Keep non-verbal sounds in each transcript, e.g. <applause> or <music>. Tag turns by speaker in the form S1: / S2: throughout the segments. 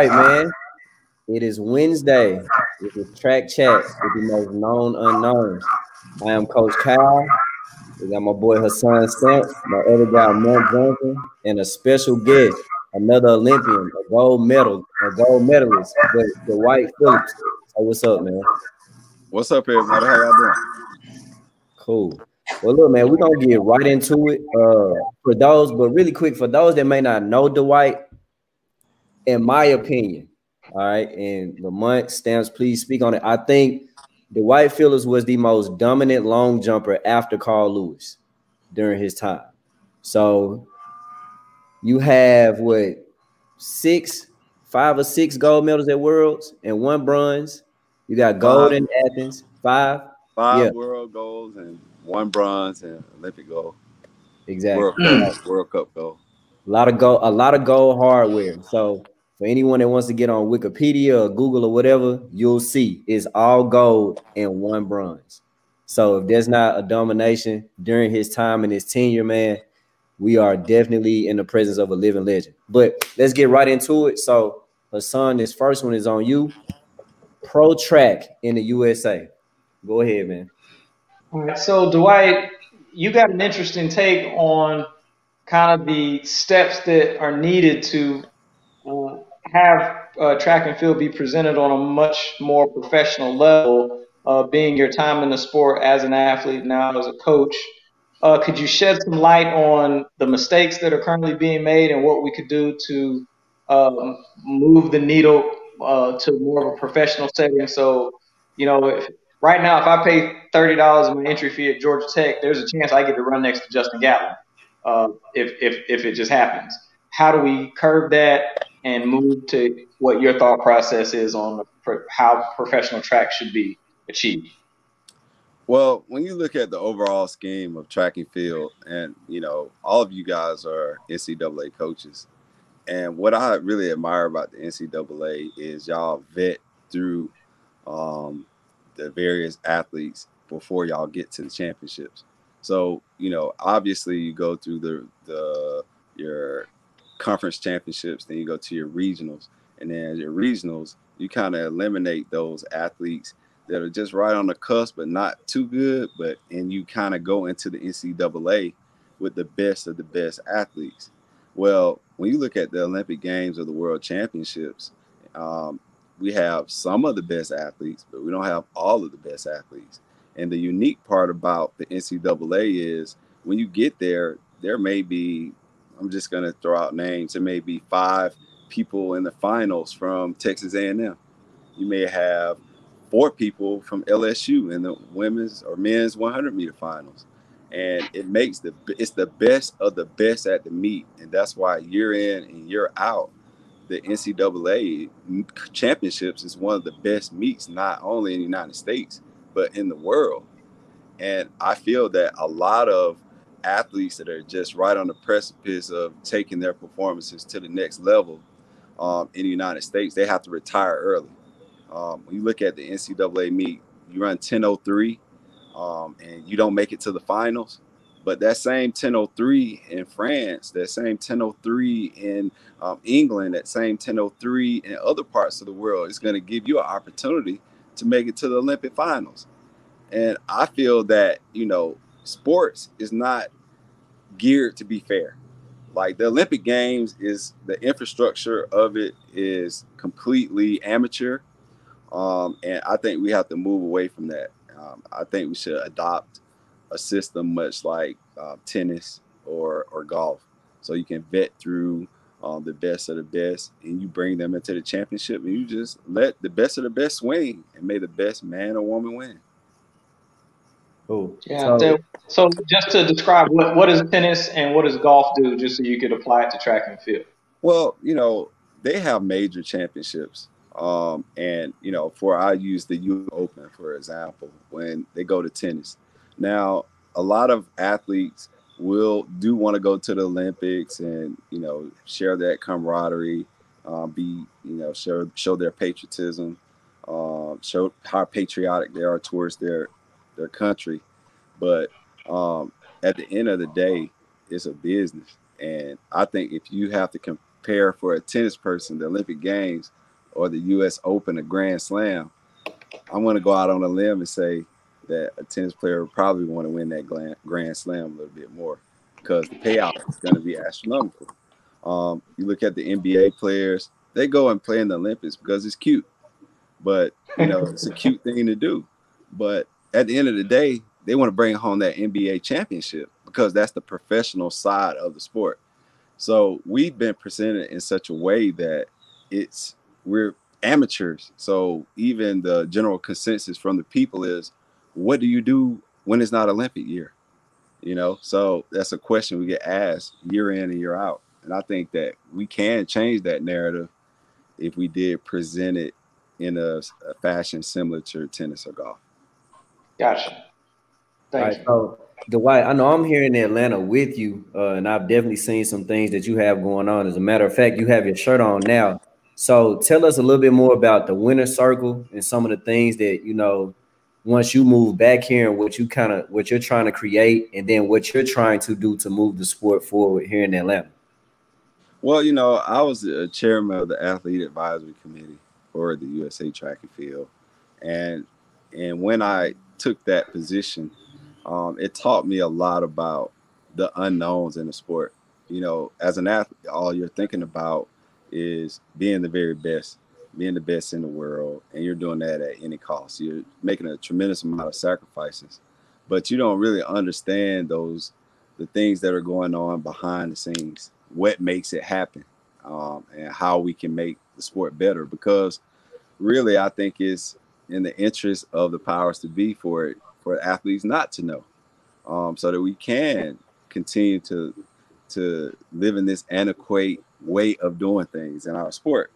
S1: Right, man. It is Wednesday. It is track chat with the most known unknowns. I am Coach Kyle. We got my boy Hassan Stamp, my other guy Monk Johnson, and a special guest, another Olympian, a gold medal, a gold medalist, the, the Dwight Phillips. So what's up, man?
S2: What's up, everybody? How y'all doing?
S1: Cool. Well, look, man, we're gonna get right into it. Uh, for those, but really quick, for those that may not know Dwight, in my opinion, all right, and Lamont Stamps, please speak on it. I think Dwight Phillips was the most dominant long jumper after Carl Lewis during his time. So you have what six, five or six gold medals at Worlds and one bronze. You got gold in Athens, five,
S2: five yeah. world golds and one bronze and Olympic gold.
S1: Exactly.
S2: World, Cup, World Cup gold.
S1: A lot of gold, a lot of gold hardware. So for anyone that wants to get on Wikipedia or Google or whatever, you'll see it's all gold and one bronze. So if there's not a domination during his time and his tenure, man, we are definitely in the presence of a living legend. But let's get right into it. So Hassan, this first one is on you. Pro track in the USA. Go ahead, man.
S3: All right. So Dwight, you got an interesting take on kind of the steps that are needed to have uh, track and field be presented on a much more professional level, uh, being your time in the sport as an athlete, now as a coach. Uh, could you shed some light on the mistakes that are currently being made and what we could do to um, move the needle uh, to more of a professional setting? So, you know, if, right now, if I pay thirty dollars in my entry fee at Georgia Tech, there's a chance I get to run next to Justin Gatlin uh, if, if if it just happens. How do we curb that? And move to what your thought process is on how professional track should be achieved.
S2: Well, when you look at the overall scheme of track and field, and you know, all of you guys are NCAA coaches, and what I really admire about the NCAA is y'all vet through um, the various athletes before y'all get to the championships. So, you know, obviously you go through the the your conference championships, then you go to your regionals, and then your regionals, you kind of eliminate those athletes that are just right on the cusp, but not too good. But and you kind of go into the NCAA with the best of the best athletes. Well, when you look at the Olympic Games or the World Championships, um, we have some of the best athletes, but we don't have all of the best athletes. And the unique part about the NCAA is when you get there, there may be I'm just going to throw out names. There may be five people in the finals from Texas A&M. You may have four people from LSU in the women's or men's 100 meter finals, and it makes the it's the best of the best at the meet, and that's why year in and year out, the NCAA championships is one of the best meets, not only in the United States but in the world. And I feel that a lot of athletes that are just right on the precipice of taking their performances to the next level um, in the United States, they have to retire early. Um, when you look at the NCAA meet, you run 10:03, um, and you don't make it to the finals. But that same 10:03 in France, that same 10:03 in um, England, that same 10:03 in other parts of the world is going to give you an opportunity to make it to the Olympic finals. And I feel that you know sports is not geared to be fair. Like the Olympic Games is the infrastructure of it is completely amateur. Um, and I think we have to move away from that. Um, I think we should adopt a system much like uh, tennis or, or golf. So you can vet through um, the best of the best and you bring them into the championship and you just let the best of the best swing and may the best man or woman win.
S3: Cool. Yeah. So, so, just to describe what, what does tennis and what does golf do, just so you could apply it to track and field.
S2: Well, you know, they have major championships. Um, and you know, for I use the U Open for example, when they go to tennis. Now, a lot of athletes will do want to go to the Olympics and you know share that camaraderie, uh, be you know show show their patriotism, uh, show how patriotic they are towards their their country. But um, at the end of the day, it's a business, and I think if you have to compare for a tennis person, the Olympic Games or the U.S. Open, a Grand Slam, I'm going to go out on a limb and say that a tennis player would probably want to win that Grand Slam a little bit more because the payout is going to be astronomical. Um, you look at the NBA players; they go and play in the Olympics because it's cute, but you know it's a cute thing to do. But at the end of the day, they want to bring home that NBA championship because that's the professional side of the sport. So we've been presented in such a way that it's we're amateurs. So even the general consensus from the people is, what do you do when it's not Olympic year? You know, so that's a question we get asked year in and year out. And I think that we can change that narrative if we did present it in a, a fashion similar to tennis or golf.
S3: Gotcha.
S1: Thank right, you. So, Dwight, I know I'm here in Atlanta with you, uh, and I've definitely seen some things that you have going on. As a matter of fact, you have your shirt on now. So tell us a little bit more about the winner circle and some of the things that you know once you move back here and what you kind of what you're trying to create and then what you're trying to do to move the sport forward here in Atlanta.
S2: Well, you know, I was a chairman of the athlete advisory committee for the USA Track and Field, and and when I took that position, um, it taught me a lot about the unknowns in the sport. You know, as an athlete, all you're thinking about is being the very best, being the best in the world, and you're doing that at any cost. You're making a tremendous amount of sacrifices, but you don't really understand those the things that are going on behind the scenes, what makes it happen, um, and how we can make the sport better. Because really, I think it's in the interest of the powers to be for it for athletes not to know, um, so that we can continue to to live in this antiquate way of doing things in our sport.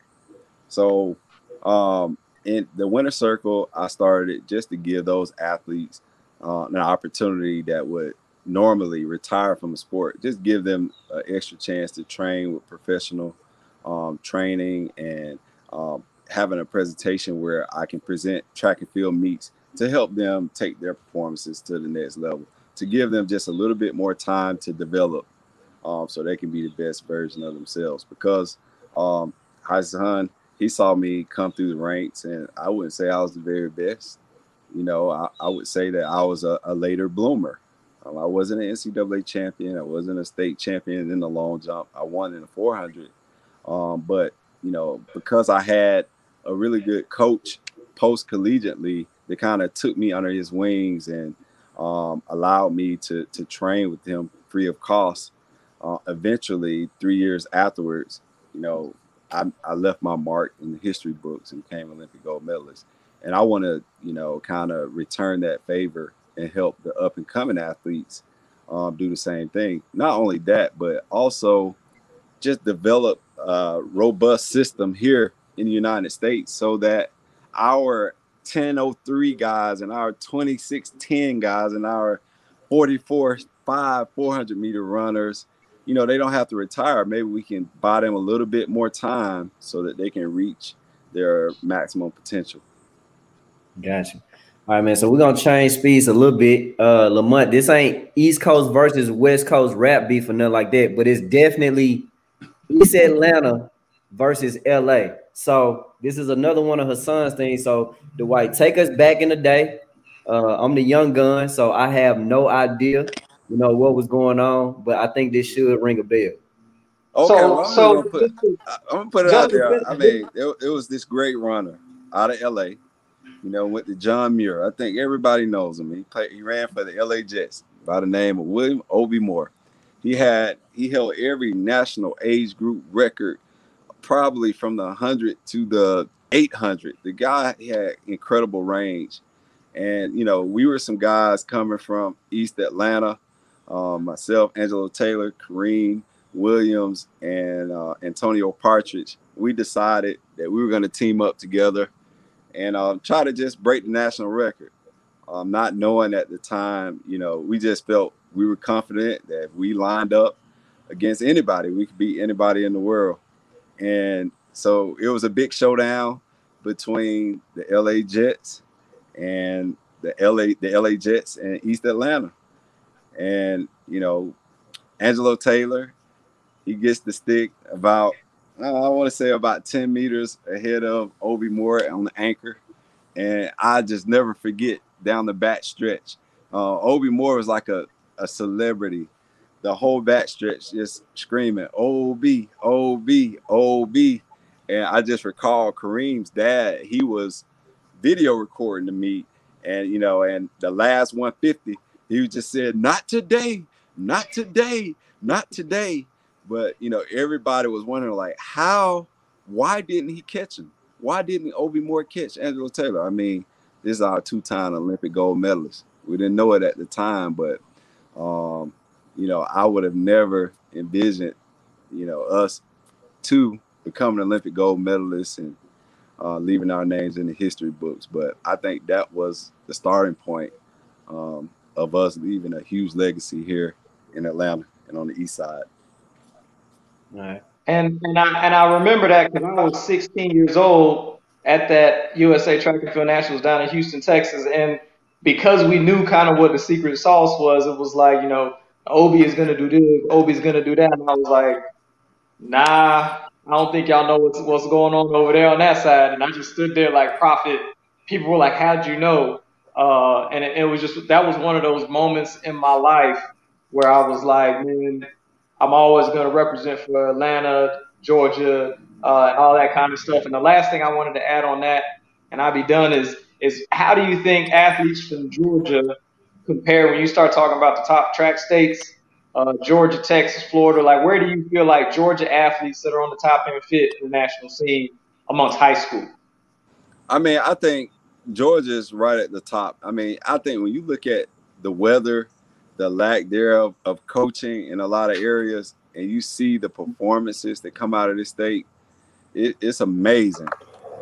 S2: So, um, in the winner circle, I started just to give those athletes uh, an opportunity that would normally retire from a sport, just give them an extra chance to train with professional um, training and um, having a presentation where I can present track and field meets to help them take their performances to the next level, to give them just a little bit more time to develop um, so they can be the best version of themselves. Because um, Hassan, he saw me come through the ranks, and I wouldn't say I was the very best. You know, I, I would say that I was a, a later bloomer. Um, I wasn't an NCAA champion. I wasn't a state champion in the long jump. I won in the 400. Um, but, you know, because I had a really good coach post collegiately that kind of took me under his wings and um, allowed me to, to train with him free of cost uh, eventually, three years afterwards, you know, I, I left my mark in the history books and became Olympic gold medalist. And I want to, you know, kind of return that favor and help the up and coming athletes um, do the same thing. Not only that, but also just develop a robust system here in the United States so that our 1003 guys and our 2610 guys and our 44 5 400 meter runners you know, they don't have to retire. Maybe we can buy them a little bit more time so that they can reach their maximum potential.
S1: Gotcha. All right, man. So we're gonna change speeds a little bit. Uh Lamont, this ain't East Coast versus West Coast rap beef or nothing like that, but it's definitely East Atlanta versus LA. So this is another one of Hassan's things. So Dwight, take us back in the day. Uh, I'm the young gun, so I have no idea you know what was going on, but I think this should ring a bell.
S2: Okay, so, well, I'm, so gonna put, I'm gonna put it out there. I mean, it, it, was this great runner out of LA. You know, went to John Muir. I think everybody knows him. He played. He ran for the LA Jets by the name of William Obea Moore. He had he held every national age group record, probably from the 100 to the 800. The guy had incredible range, and you know we were some guys coming from East Atlanta um, myself, Angelo Taylor, Kareem Williams, and uh, Antonio Partridge, we decided that we were going to team up together and uh, try to just break the national record. Um, not knowing at the time, you know, we just felt we were confident that if we lined up against anybody, we could beat anybody in the world. And so it was a big showdown between the LA Jets and the LA the LA Jets and East Atlanta. And, you know, Angelo Taylor, he gets the stick about I want to say about 10 meters ahead of Obea Moore on the anchor. And I just never forget down the back stretch. Uh, Obea Moore was like a, a celebrity. The whole back stretch just screaming, OB, OB, OB. And I just recall Kareem's dad, he was video recording the meet. And, you know, and the last 150, he just said, not today, not today, not today. But you know, everybody was wondering like, how, why didn't he catch him? Why didn't Obea Moore catch Angelo Taylor? I mean, this is our two-time Olympic gold medalist. We didn't know it at the time, but um, you know, I would have never envisioned, you know, us two becoming Olympic gold medalists and uh, leaving our names in the history books. But I think that was the starting point um, of us leaving a huge legacy here in Atlanta and on the East Side.
S3: Right. And and I and I remember that because I was 16 years old at that USA Track and Field Nationals down in Houston, Texas, and because we knew kind of what the secret sauce was, it was like you know Obea is gonna do this, Obea's gonna do that, and I was like, nah, I don't think y'all know what's what's going on over there on that side, and I just stood there like prophet. People were like, how'd you know? Uh, and it, it was just that was one of those moments in my life where I was like, man, I'm always to represent for Atlanta, Georgia, uh, and all that kind of stuff. And the last thing I wanted to add on that, and I'll be done, is is how do you think athletes from Georgia compare when you start talking about the top track states, uh, Georgia, Texas, Florida? Like, where do you feel like Georgia athletes that are on the top end fit the national scene amongst high school?
S2: I mean, I think Georgia is right at the top. I mean, I think when you look at the weather the lack thereof of coaching in a lot of areas, and you see the performances that come out of this state, it, it's amazing.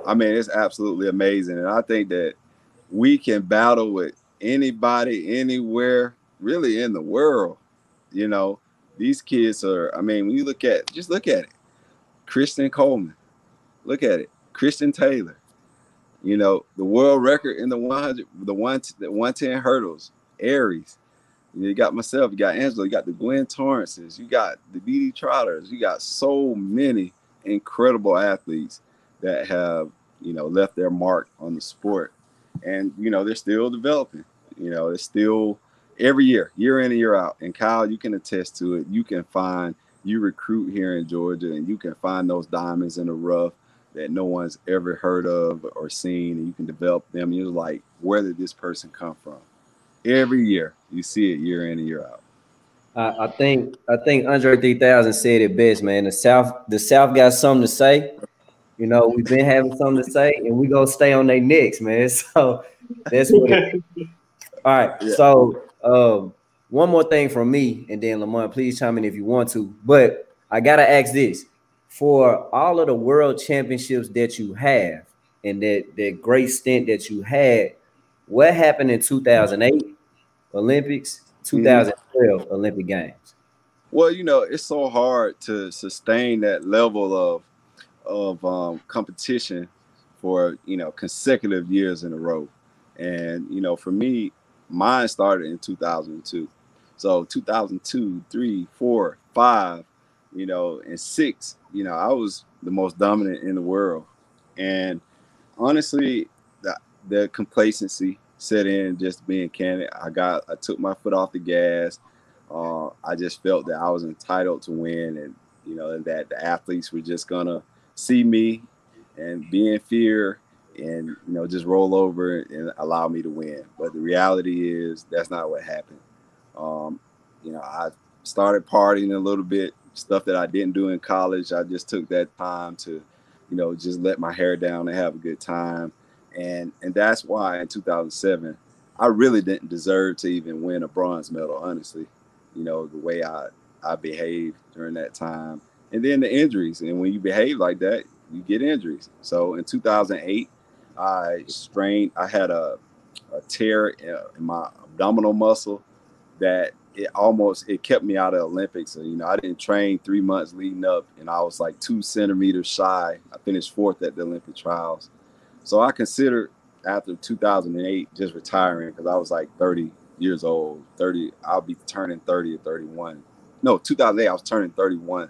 S2: I mean, it's absolutely amazing, and I think that we can battle with anybody, anywhere, really in the world. You know, these kids are. I mean, when you look at, just look at it, Christian Coleman, look at it, Christian Taylor. You know, the world record in the 100, the one, the 110 hurdles, Aries you got myself, you got Angelo, you got the Gwen Torrences, you got the DeeDee Trotters, you got so many incredible athletes that have, you know, left their mark on the sport. And, you know, they're still developing. You know, it's still every year, year in and year out. And Kyle, you can attest to it. You can find, you recruit here in Georgia and you can find those diamonds in the rough that no one's ever heard of or seen. And you can develop them. You're like, where did this person come from? every year. You see it year in and year out.
S1: I, think I think Andre 3000 said it best, man. The South, the South got something to say. You know, we've been having something to say, and we're gonna stay on their necks, man. <laughs> So that's what. It, all right. Yeah. So um, one more thing from me, and then Lamont, please chime in if you want to. But I gotta ask this: for all of the world championships that you have, and that that great stint that you had, what happened in 2008 Olympics, 2012 mm-hmm. Olympic Games?
S2: Well, you know, it's so hard to sustain that level of of um, competition for you know consecutive years in a row. And you know, for me, mine started in 2002. So 2002, three, four, five, you know, and six, you know, I was the most dominant in the world. And honestly, the, the complacency set in just being candid. I got I took my foot off the gas. Uh, I just felt that I was entitled to win, and you know that the athletes were just gonna see me and be in fear and you know just roll over and allow me to win. But the reality is that's not what happened. Um, you know, I started partying a little bit, stuff that I didn't do in college. I just took that time to, you know, just let my hair down and have a good time and and that's why in 2007 I really didn't deserve to even win a bronze medal. Honestly, you know the way I I behaved during that time, and then the injuries. And when you behave like that, you get injuries. So in 2008, I strained. I had a, a tear in my abdominal muscle that it almost it kept me out of Olympics. So, you know, I didn't train three months leading up, and I was like two centimeters shy. I finished fourth at the Olympic trials. So I considered after 2008 just retiring because I was like 30 years old. 30, I'll be turning 30 or 31. No, 2008, I was turning 31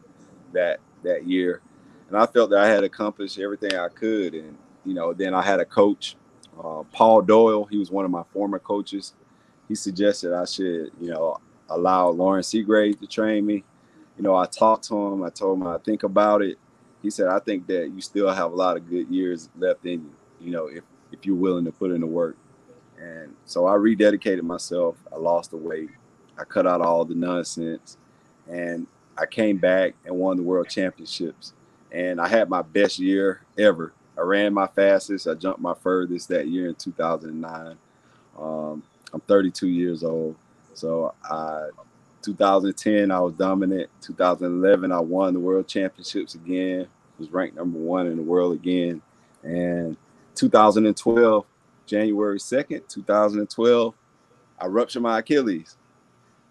S2: that that year. and I felt that I had accomplished everything I could. And you know, then I had a coach, uh, Paul Doyle. He was one of my former coaches. He suggested I should, you know, allow Loren Seagrave to train me. You know, I talked to him. I told him I think about it. He said, I think that you still have a lot of good years left in you. You know, if if you're willing to put in the work. And so I rededicated myself. I lost the weight. I cut out all the nonsense. And I came back and won the world championships. And I had my best year ever. I ran my fastest. I jumped my furthest that year in 2009. Um, I'm 32 years old. So I 2010 I was dominant. 2011 I won the world championships again. Was ranked number one in the world again. And 2012, January 2nd, 2012, I ruptured my Achilles.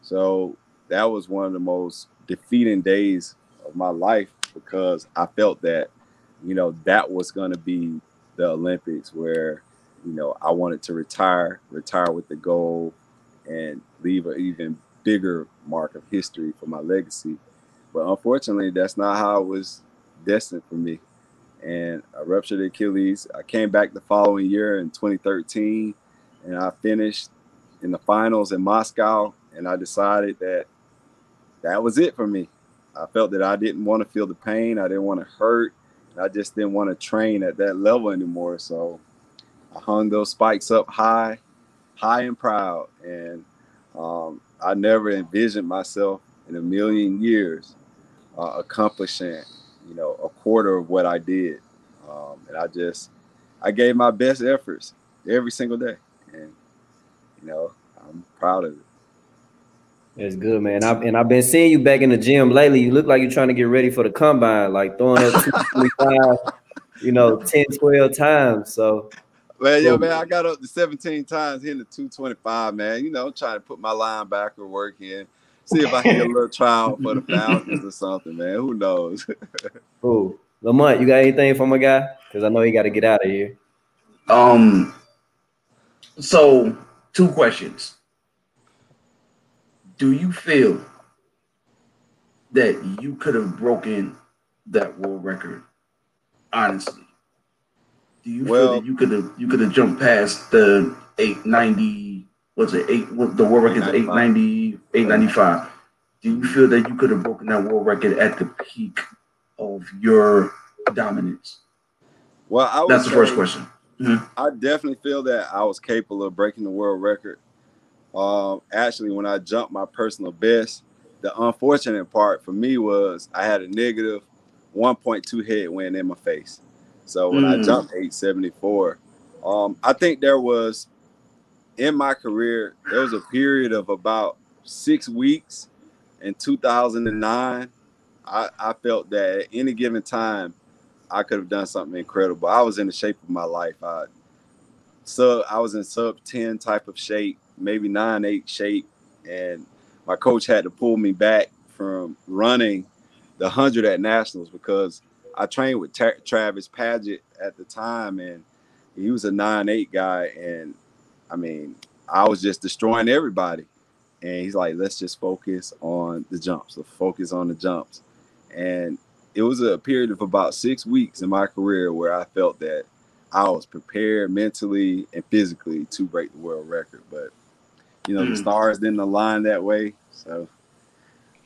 S2: So that was one of the most defeating days of my life because I felt that, you know, that was going to be the Olympics where, you know, I wanted to retire, retire with the goal and leave an even bigger mark of history for my legacy. But unfortunately, that's not how it was destined for me and I ruptured Achilles. I came back the following year in 2013, and I finished in the finals in Moscow. And I decided that that was it for me. I felt that I didn't want to feel the pain. I didn't want to hurt. I just didn't want to train at that level anymore. So I hung those spikes up high, high and proud. And um, I never envisioned myself in a million years uh, accomplishing you know, a quarter of what I did. Um, and I just, I gave my best efforts every single day. And, you know, I'm proud of it.
S1: That's good, man. I, and I've been seeing you back in the gym lately. You look like you're trying to get ready for the combine, like throwing up 225, <laughs> you know, 10, 12 times. So,
S2: man, yo, man, I got up to 17 times hitting the 225, man. You know, trying to put my linebacker work in see if I can get a little trial for the Falcons or something, man. Who knows? <laughs>
S1: oh, Lamont, you got anything for my guy? Because I know he got to get out of here.
S4: Um. So, two questions. Do you feel that you could have broken that world record? Honestly, do you well, feel that you could have you could have jumped past the eight ninety? What's it eight? What the world record is eight ninety 895. Do you feel that you could have broken that world record at the peak of your dominance?
S2: Well,
S4: that's the first question.
S2: Mm-hmm. I definitely feel that I was capable of breaking the world record. Um, actually, when I jumped my personal best, the unfortunate part for me was I had a negative 1.2 headwind in my face. So when mm. I jumped 874, um, I think there was in my career there was a period of about six weeks in 2009, I, I felt that at any given time, I could have done something incredible. I was in the shape of my life. I sub I was in sub 10 type of shape, maybe 9 8 shape. And my coach had to pull me back from running the 100 at nationals because I trained with Tra- Travis Padgett at the time and he was a 9 8 guy. And I mean, I was just destroying everybody and he's like, let's just focus on the jumps. Let's focus on the jumps. And it was a period of about six weeks in my career where I felt that I was prepared mentally and physically to break the world record. But you know, mm. the stars didn't align that way. So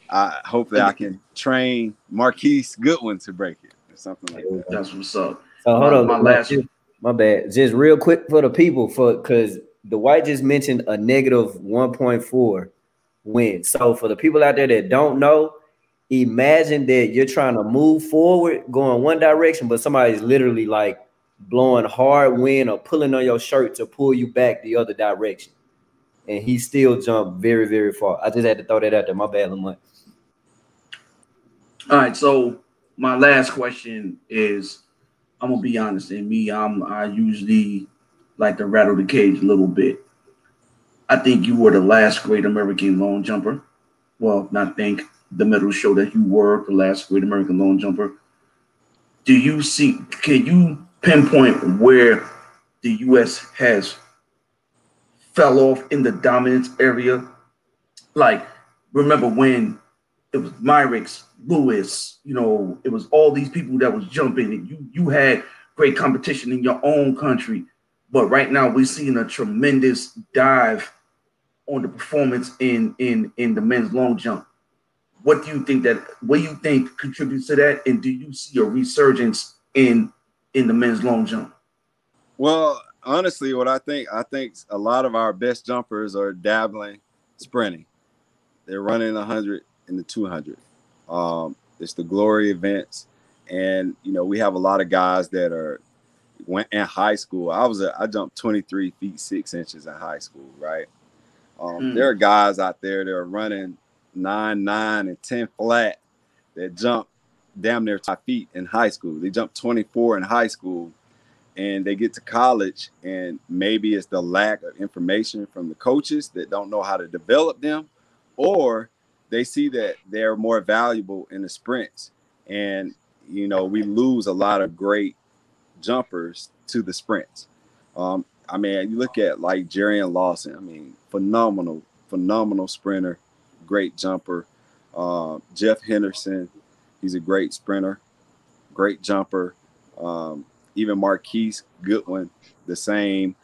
S2: I hope that I can train Marquise Goodwin to break it or something like that.
S4: That's what's up.
S1: So hold my, on, my last my bad. Just real quick for the people, for because Dwight just mentioned a negative 1.4 win. So for the people out there that don't know, imagine that you're trying to move forward, going one direction, but somebody's literally like blowing hard wind or pulling on your shirt to pull you back the other direction. And he still jumped very, very far. I just had to throw that out there. My bad, Lamont.
S4: All right. So my last question is I'm gonna be honest, in me, I'm I usually like to rattle the cage a little bit. I think you were the last great American long jumper. Well, not think the medals show that you were the last great American long jumper. Do you see? Can you pinpoint where the U.S. has fell off in the dominance area? Like, remember when it was Myricks, Lewis, you know, it was all these people that was jumping, and you you had great competition in your own country. But right now we're seeing a tremendous dive on the performance in in in the men's long jump. What do you think that what do you think contributes to that? And do you see a resurgence in in the men's long jump?
S2: Well, honestly, what I think, I think a lot of our best jumpers are dabbling, sprinting. They're running 100 and the 200. Um, it's the glory events, and you know we have a lot of guys that are went in high school. I was a, I jumped 23 feet six inches in high school, right? Um, mm. There are guys out there that are running nine, nine, and 10 flat that jump damn near five feet in high school. They jump 24 in high school and they get to college and maybe it's the lack of information from the coaches that don't know how to develop them or they see that they're more valuable in the sprints. And you know we lose a lot of great jumpers to the sprints. Um, i mean you look at like Jarrion Lawson. I mean phenomenal phenomenal sprinter great jumper. Uh, jeff henderson he's a great sprinter great jumper. Um, even Marquise Goodwin, the same.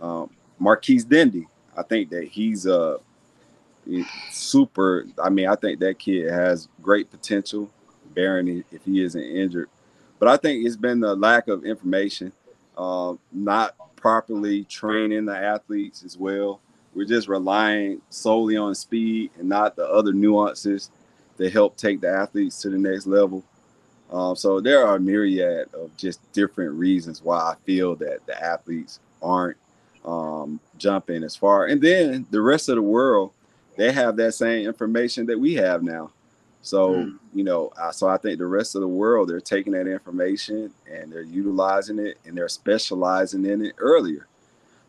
S2: Um, Marquis Dendy, I think that he's a super. I mean, I think that kid has great potential, bearing if he isn't injured. But I think it's been the lack of information, uh, not properly training the athletes as well. We're just relying solely on speed and not the other nuances that help take the athletes to the next level. Um, so there are a myriad of just different reasons why I feel that the athletes aren't um, jumping as far. And then the rest of the world, they have that same information that we have now. So mm. you know, so I think the rest of the world they're taking that information and they're utilizing it and they're specializing in it earlier.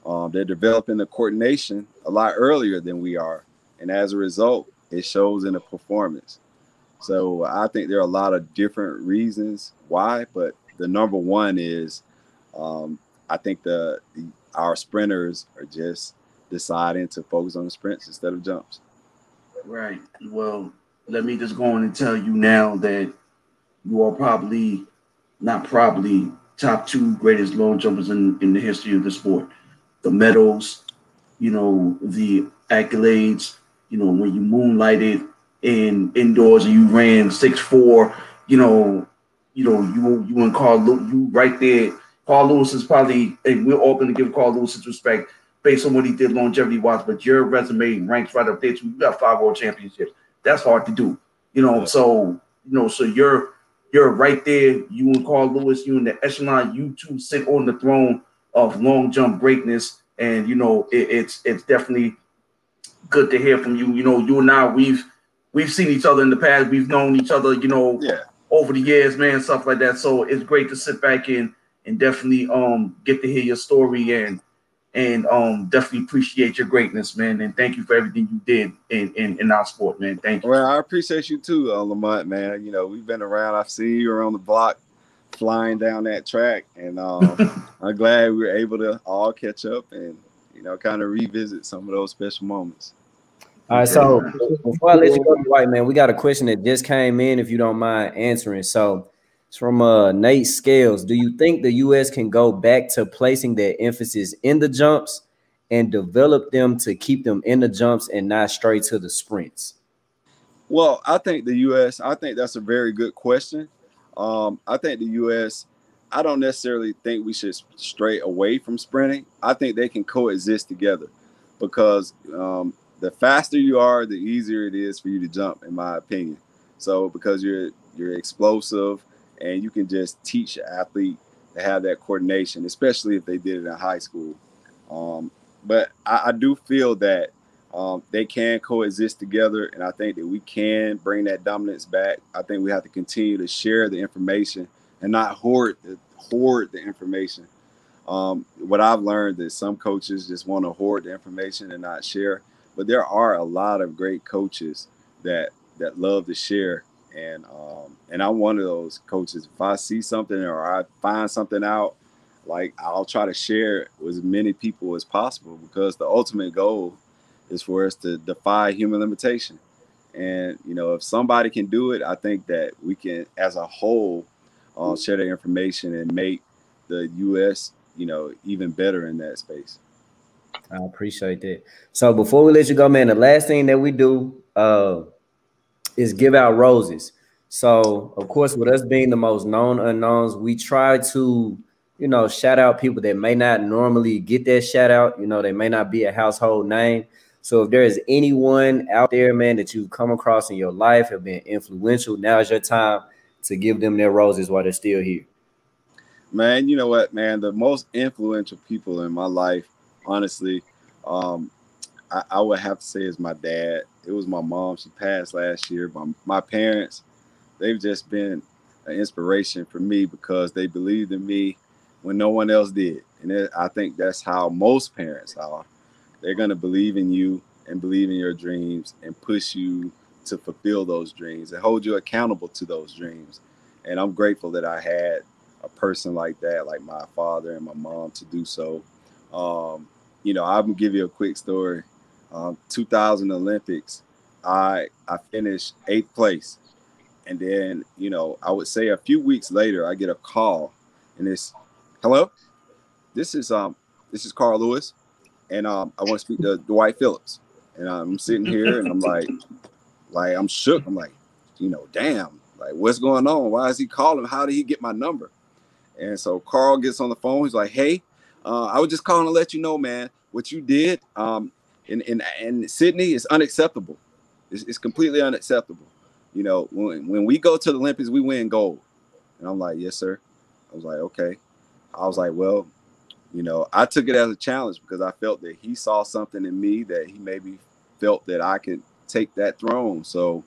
S2: Um, they're developing the coordination a lot earlier than we are, and as a result, it shows in the performance. So I think there are a lot of different reasons why, but the number one is um, I think the, the, our sprinters are just deciding to focus on the sprints instead of jumps.
S4: Right. Well, let me just go on and tell you now that you are probably not probably top two greatest long jumpers in, in the history of the sport. The medals, you know, the accolades, you know, when you moonlighted in indoors and you ran six four, you know, you know, you you and Carl you right there. Carl Lewis is probably, and we're all going to give Carl Lewis his respect based on what he did longevity wise. But your resume ranks right up there too. You got five world championships. That's hard to do, you know. So you know, so you're you're right there. You and Carl Lewis, you in the echelon. You two sit on the throne of long jump greatness, and you know it, it's it's definitely good to hear from you. You know, you and I we've we've seen each other in the past. We've known each other, you know,
S2: yeah.
S4: over the years, man, stuff like that. So it's great to sit back and and definitely um get to hear your story and and um definitely appreciate your greatness, man. And thank you for everything you did in in, in our sport, man. Thank you.
S2: Well, I appreciate you too, uh, Lamont, man. You know, we've been around. I've seen you around the block flying down that track, and um, <laughs> I'm glad we were able to all catch up and you know kind of revisit some of those special moments.
S1: All right, so before I let you go, Dwight, man, we got a question that just came in. If you don't mind answering, so it's from uh, Nate Scales. Do you think the U.S. can go back to placing their emphasis in the jumps and develop them to keep them in the jumps and not straight to the sprints?
S2: Well, I think the U.S. I think that's a very good question. Um, I think the U.S. I don't necessarily think we should stray away from sprinting. I think they can coexist together because um, the faster you are, the easier it is for you to jump, in my opinion. So because you're you're explosive and you can just teach an athlete to have that coordination, especially if they did it in high school. Um, but I, I, do feel that um, they can coexist together, and I think that we can bring that dominance back. I think we have to continue to share the information and not hoard the hoard the information. Um, what I've learned is some coaches just want to hoard the information and not share but there are a lot of great coaches that that love to share and um, and I'm one of those coaches. If I see something or I find something out, like I'll try to share it with as many people as possible because the ultimate goal is for us to defy human limitation. And you know, if somebody can do it, I think that we can, as a whole, uh, share the information and make the U.S. you know even better in that space.
S1: I appreciate that. So before we let you go, man, the last thing that we do uh, is give out roses. So of course, with us being the most known unknowns, we try to you know shout out people that may not normally get that shout out. You know, they may not be a household name. So if there is anyone out there, man, that you've come across in your life have been influential, now is your time to give them their roses while they're still here.
S2: Man, you know what, man? The most influential people in my life, honestly, um, I, I would have to say is my dad. It was my mom. She passed last year. My, my parents, they've just been an inspiration for me because they believed in me when no one else did. And it, I think that's how most parents are they're going to believe in you and believe in your dreams and push you to fulfill those dreams and hold you accountable to those dreams. And I'm grateful that I had a person like that, like my father and my mom, to do so. Um, you know, I'm gonna give you a quick story. Um, 2000 Olympics, I I finished eighth place, and then you know I would say a few weeks later I get a call, and it's, hello, this is um this is Carl Lewis and um, I want to speak to Dwight Phillips. And I'm sitting here and I'm like, like I'm shook. I'm like, you know, damn, like what's going on? Why is he calling? How did he get my number? And so Carl gets on the phone. He's like, hey, uh, I was just calling to let you know, man, what you did um, in, in, in Sydney is unacceptable. It's, it's completely unacceptable. You know, when, when we go to the Olympics, we win gold. And I'm like, yes, sir. I was like, okay. I was like, well, you know, I took it as a challenge because I felt that he saw something in me that he maybe felt that I could take that throne. So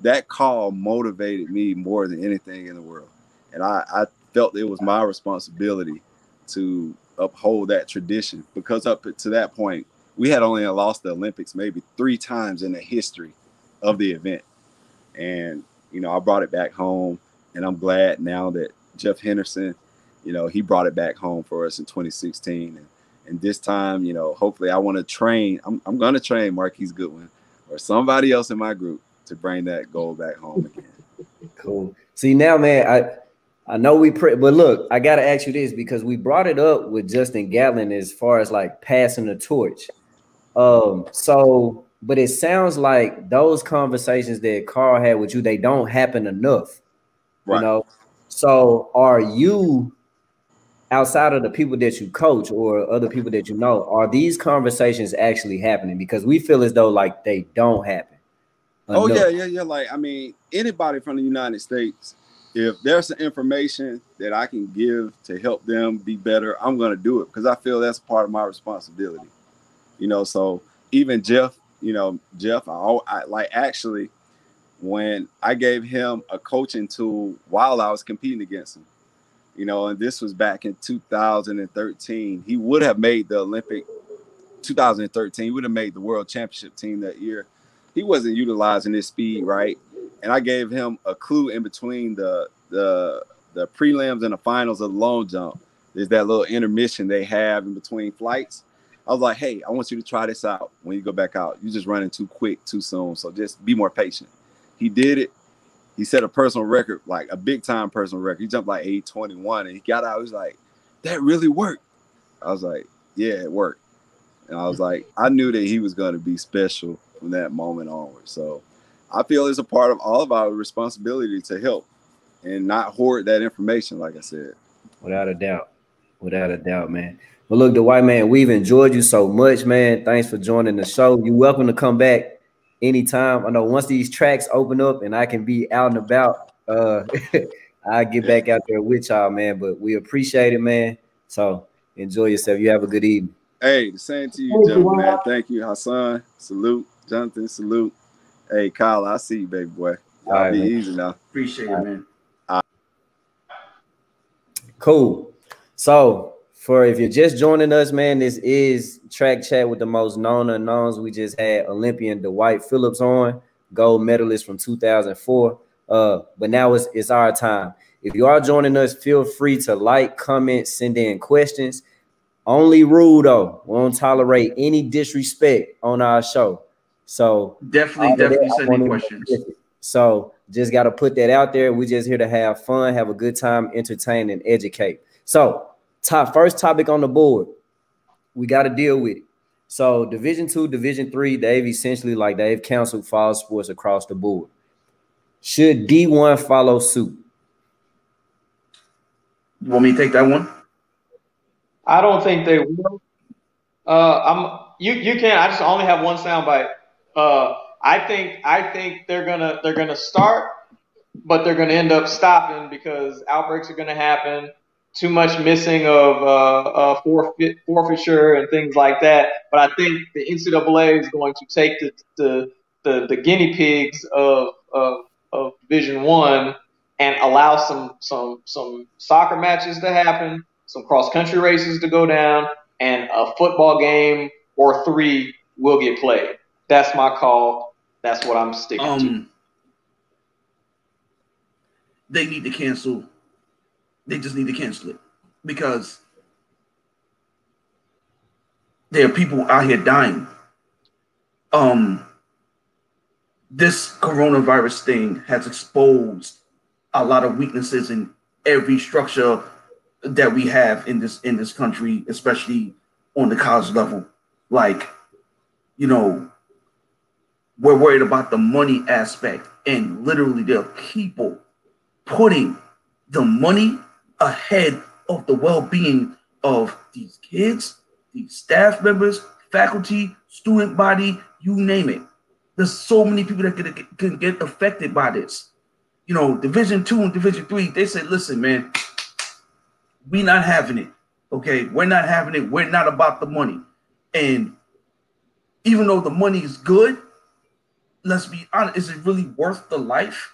S2: that call motivated me more than anything in the world. And I, I felt it was my responsibility to uphold that tradition because up to that point, we had only lost the Olympics maybe three times in the history of the event. And, you know, I brought it back home and I'm glad now that Jeff Henderson you know, he brought it back home for us in 2016. And, and this time, you know, hopefully I want to train, I'm, I'm going to train Marquise Goodwin or somebody else in my group to bring that goal back home again.
S1: Cool. See, now, man, I, I know we pre, but look, I got to ask you this because we brought it up with Justin Gatlin as far as like passing the torch. Um, so, but it sounds like those conversations that Carl had with you, they don't happen enough. Right. You know, so are you outside of the people that you coach or other people that you know, are these conversations actually happening? Because we feel as though like they don't happen.
S2: Oh yeah, yeah, yeah. Like I mean, anybody from the United States, if there's some information that I can give to help them be better, I'm gonna do it because I feel that's part of my responsibility. You know, so even Jeff, you know, Jeff, I, I like actually when I gave him a coaching tool while I was competing against him you know, and this was back in 2013. He would have made the Olympic 2013, he would have made the world championship team that year. He wasn't utilizing his speed right. And I gave him a clue in between the the the prelims and the finals of the long jump. There's that little intermission they have in between flights. I was like, hey, I want you to try this out when you go back out. You're just running too quick, too soon. So just be more patient. He did it he set a personal record, like a big time personal record. He jumped like 821 and he got out. He was like, that really worked. I was like, yeah, it worked. And I was like, I knew that he was going to be special from that moment onward. So I feel it's a part of all of our responsibility to help and not hoard that information, like I said.
S1: Without a doubt. Without a doubt, man. But look, Dwight man, we've enjoyed you so much, man. Thanks for joining the show. You're welcome to come back anytime. I know once these tracks open up and I can be out and about, uh, <laughs> I get back out there with y'all, man. But we appreciate it, man. So enjoy yourself. You have a good evening.
S2: Hey, the same to you, gentlemen, man. Thank you, Hassan. Salute, Jonathan. Salute. Hey, Kyle, I see you, baby boy. Y'all right, be man. easy now.
S4: Appreciate it, man.
S1: Cool. So for if you're just joining us, man, this is track chat with the most known unknowns. We just had Olympian Dwight Phillips on, gold medalist from 2004. Uh, but now it's, it's our time. If you are joining us, feel free to like, comment, send in questions. Only rule though, we don't tolerate any disrespect on our show. So
S4: definitely, definitely send any questions.
S1: So just got to put that out there. We just here to have fun, have a good time, entertain, and educate. So top first topic on the board, we got to deal with it. So Division Two, Division Three, they've essentially like they've canceled fall sports across the board. Should D1 follow suit?
S4: You want me to take that one?
S3: I don't think they will. Uh, I'm you. You can. I just only have one soundbite. Uh, I think. I think they're gonna. They're gonna start, but they're gonna end up stopping because outbreaks are gonna happen. Too much missing of uh, uh, forfeit, forfeiture and things like that. But I think the NCAA is going to take the the, the, the guinea pigs of, of of Division One and allow some some some soccer matches to happen, some cross country races to go down, and a football game or three will get played. That's my call. That's what I'm sticking um, to.
S4: They need to cancel. They just need to cancel it because there are people out here dying. Um, this coronavirus thing has exposed a lot of weaknesses in every structure that we have in this in this country, especially on the college level. Like, you know, we're worried about the money aspect, and literally there are people putting the money ahead of the well-being of these kids, these staff members, faculty, student body, you name it. There's so many people that can, get affected by this. You know, Division Two and Division Three, they said, "Listen, man, we not having it. Okay, we're not having it. We're not about the money. And even though the money is good, let's be honest, is it really worth the life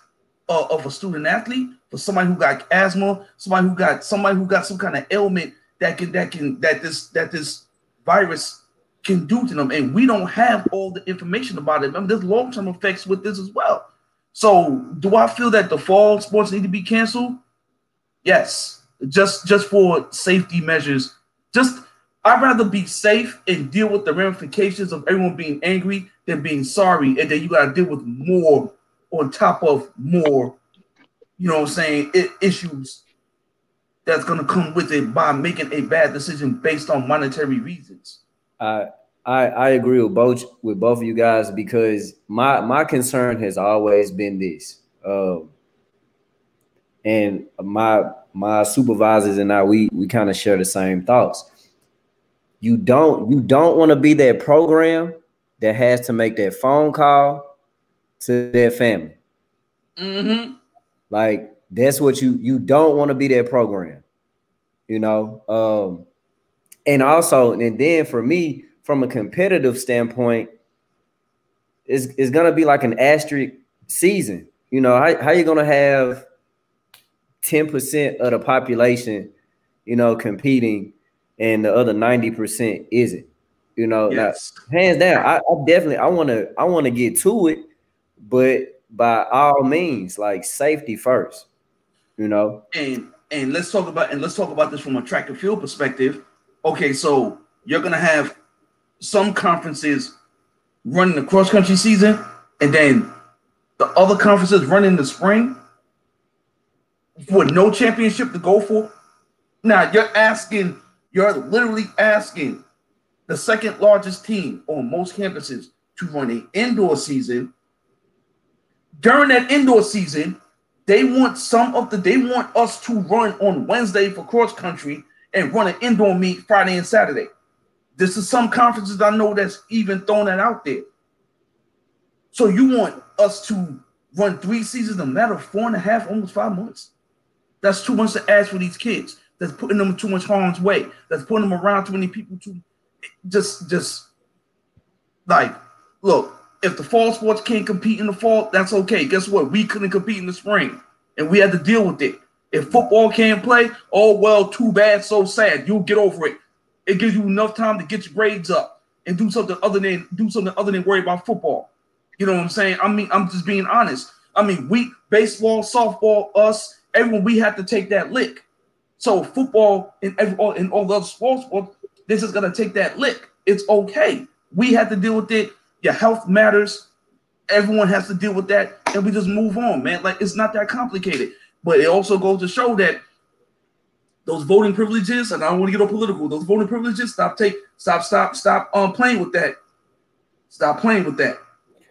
S4: uh, of a student athlete for somebody who got asthma, somebody who got somebody who got some kind of ailment that can that can that this that this virus can do to them, and we don't have all the information about it. Remember, there's long term effects with this as well. So, do I feel that the fall sports need to be canceled? Yes, just just for safety measures. Just I'd rather be safe and deal with the ramifications of everyone being angry than being sorry, and then you got to deal with more on top of more. You know what I'm saying? Issues that's going to come with it by making a bad decision based on monetary reasons.
S1: I I, I agree with both with both of you guys because my my concern has always been this. Um, and my my supervisors and I we we kind of share the same thoughts. You don't you don't want to be that program that has to make that phone call to their family.
S4: Mm-hmm.
S1: Like that's what you you don't want to be that program, you know. Um, and also, and then for me, from a competitive standpoint, it's, it's gonna be like an asterisk season. You know, how, how you gonna have 10% of the population, you know, competing and the other 90% isn't. You know, yes. now, hands down, I, I definitely I want to I want to get to it, but by all means, like safety first, you know.
S4: And and let's talk about and let's talk about this from a track and field perspective. Okay, so you're gonna have some conferences running the cross country season, and then the other conferences running the spring with no championship to go for? Now you're asking, you're literally asking the second largest team on most campuses to run an indoor season. During that indoor season, they want some of the they want us to run on Wednesday for cross country and run an indoor meet Friday and Saturday. This is some conferences I know that's even throwing that out there. So you want us to run three seasons a matter of four and a half, almost five months? That's too much to ask for these kids. That's putting them in too much harm's way. That's putting them around too many people to just just like look, if the fall sports can't compete in the fall, that's okay. Guess what? We couldn't compete in the spring and we had to deal with it. If football can't play, oh well, too bad, so sad. You'll get over it. It gives you enough time to get your grades up and do something other than do something other than worry about football. You know what I'm saying? I mean, I'm just being honest. I mean, we baseball, softball, us, everyone we have to take that lick. So football and every, all, and all the other sports, this is gonna take that lick. It's okay. We have to deal with it Your health matters. Everyone has to deal with that, and we just move on, man. Like it's not that complicated. But it also goes to show that those voting privileges, and I don't want to get all political. Those voting privileges, stop take, stop, stop, stop um playing with that. Stop playing with that.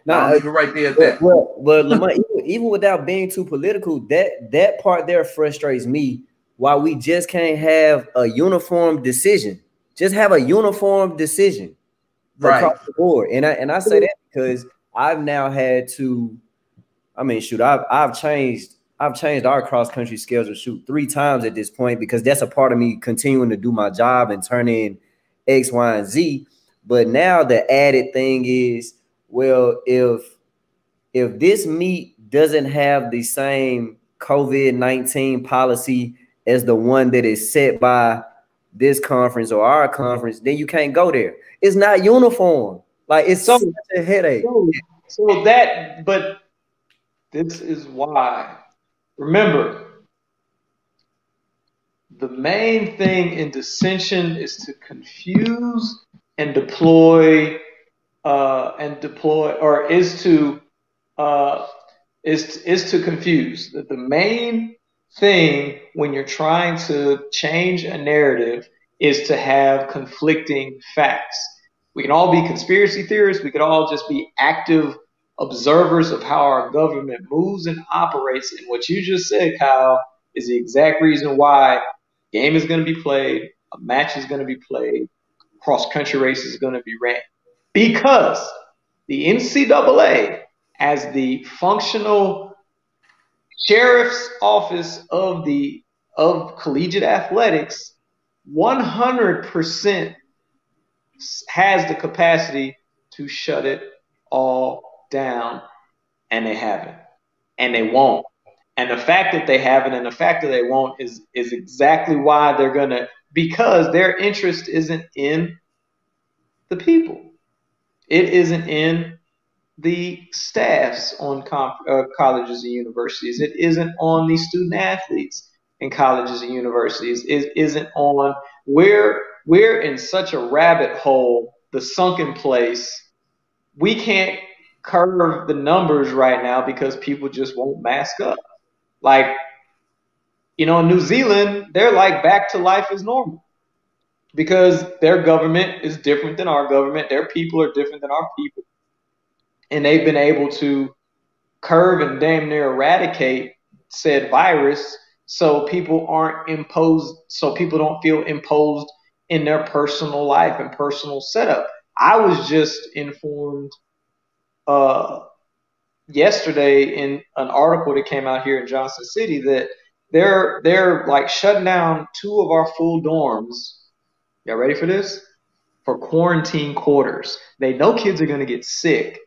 S1: Nah,
S4: I'll leave it right there at that.
S1: well, well Lamont, even, even without being too political, that that part there frustrates me. Why we just can't have a uniform decision? Just have a uniform decision
S4: Right.
S1: across the board. And I and I say that because I've now had to. I mean, shoot, I've I've changed I've changed our cross country schedule shoot three times at this point because that's a part of me continuing to do my job and turn in X, Y, and Z. But now the added thing is, well, if if this meet doesn't have the same COVID 19 policy as the one that is set by this conference or our conference, then you can't go there. It's not uniform. Like it's
S3: So-
S1: such a headache.
S3: So, so that, but this is why. Remember, the main thing in dissension is to confuse and deploy, uh, and deploy, or is to, uh, is is to confuse. That the main thing when you're trying to change a narrative is to have conflicting facts. We can all be conspiracy theorists. We could all just be active observers of how our government moves and operates. And what you just said, Kyle, is the exact reason why game is going to be played, a match is going to be played, cross country race is going to be ran. Because the NCAA, as the functional sheriff's office of the of collegiate athletics, 100% has the capacity to shut it all down, and they haven't, and they won't. And the fact that they haven't, and the fact that they won't, is is exactly why they're gonna because their interest isn't in the people. It isn't in the staffs on com- uh, colleges and universities. It isn't on the student athletes in colleges and universities. It isn't on we're we're in such a rabbit hole, the sunken place. We can't curve the numbers right now because people just won't mask up. Like, you know, in New Zealand, they're like back to life as normal because their government is different than our government. Their people are different than our people. And they've been able to curve and damn near eradicate said virus so people aren't imposed, so people don't feel imposed in their personal life and personal setup. I was just informed uh, yesterday in an article that came out here in Johnson City that they're they're like shutting down two of our full dorms. Y'all ready for this? For quarantine quarters. They know kids are going to get sick.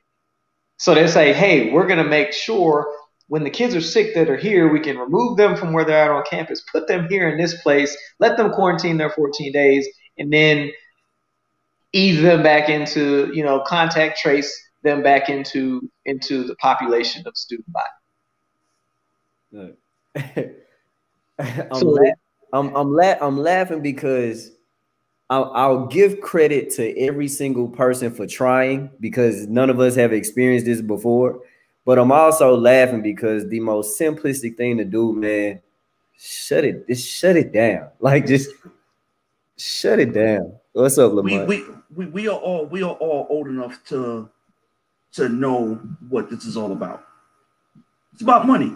S3: So they say, hey, we're going to make sure when the kids are sick that are here, we can remove them from where they're at on campus, put them here in this place, let them quarantine their 14 days, and then ease them back into, you know, contact trace them back into into the population of student body. <laughs>
S1: I'm,
S3: So-
S1: la- I'm I'm la- I'm laughing because I'll, I'll give credit to every single person for trying because none of us have experienced this before. But I'm also laughing because the most simplistic thing to do, man, shut it, just shut it down. <laughs> Like just shut it down. What's up,
S4: we,
S1: Lamont?
S4: we we we are all we are all old enough to to know what this is all about. It's about money.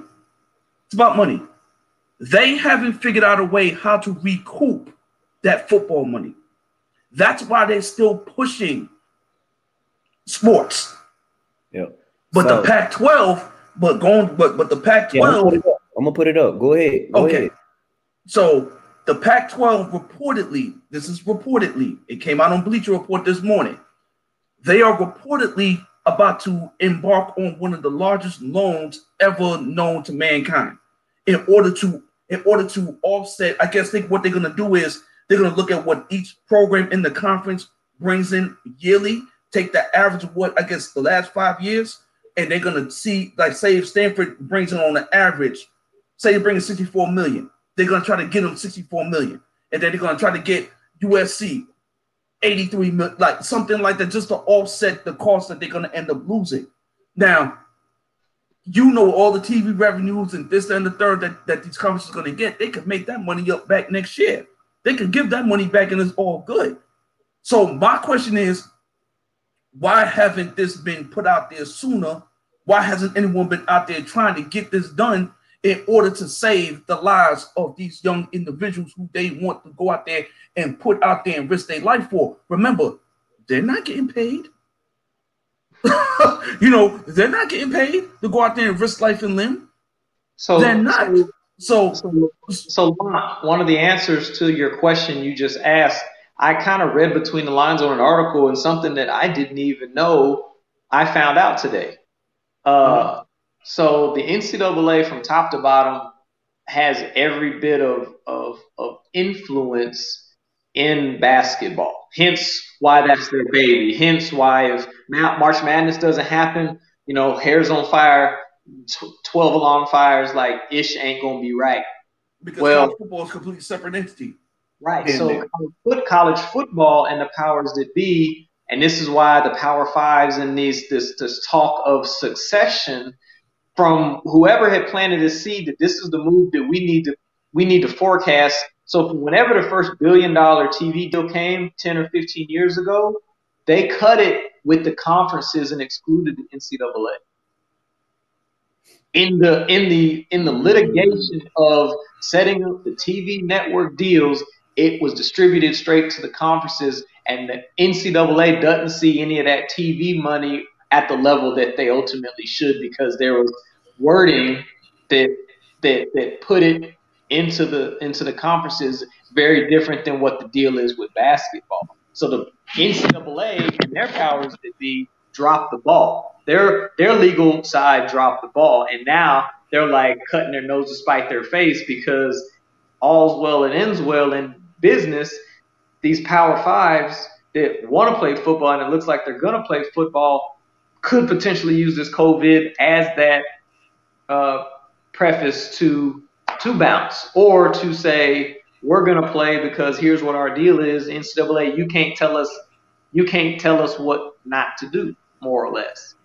S4: It's about money. They haven't figured out a way how to recoup that football money. That's why they're still pushing sports.
S1: Yep.
S4: But
S1: So-
S4: the Pac-12, but going, but but the
S1: Yeah, I'm, gonna
S4: Pac-12
S1: put. I'm gonna put it up. Go ahead. Go
S4: Okay.
S1: ahead.
S4: So the Pac-12 reportedly, this is reportedly, it came out on Bleacher Report this morning. They are reportedly about to embark on one of the largest loans ever known to mankind. In order to, in order to offset, I guess think what they're gonna do is they're gonna look at what each program in the conference brings in yearly, take the average of what I guess the last five years, and they're gonna see, like, say if Stanford brings in on the average, say they bring in 64 million they're going to try to get them 64 million. And then they're going to try to get USC 83 million, like something like that, just to offset the cost that they're going to end up losing. Now, you know all the TV revenues and this and the third that, that these conferences are going to get, they could make that money up back next year. They could give that money back and it's all good. So my question is, why haven't this been put out there sooner? Why hasn't anyone been out there trying to get this done in order to save the lives of these young individuals who they want to go out there and put out there and risk their life for? Remember, they're not getting paid. <laughs> you know, they're not getting paid to go out there and risk life and limb. So they're not. So,
S3: so, so one of the answers to your question you just asked, I kind of read between the lines on an article and something that I didn't even know I found out today. Uh, so the NCAA from top to bottom has every bit of, of, of influence in basketball. Hence why that's their baby. Hence why if March Madness doesn't happen, you know, hair's on fire, 12 alarm fires, like ish ain't to be right.
S4: Because well, football is a completely separate entity.
S3: Right. So put college football and the powers that be, and this is why the Power Fives and these this this talk of succession from whoever had planted a seed that this is the move that we need to we need to forecast so whenever the first billion dollar TV deal came 10 or 15 years ago, they cut it with the conferences and excluded the NCAA. In the in the in the litigation of setting up the TV network deals, it was distributed straight to the conferences, and the NCAA doesn't see any of that TV money at the level that they ultimately should because there was wording that that that put it into the into the conferences very different than what the deal is with basketball. So the NCAA and their powers that be drop the ball. Their their legal side dropped the ball, and now they're like cutting their nose to spite their face because all's well and ends well in business. These Power Fives that want to play football and it looks like they're gonna play football could potentially use this COVID as that uh, preface to to bounce or to say we're going to play because here's what our deal is ncaa you can't tell us you can't tell us what not to do more or less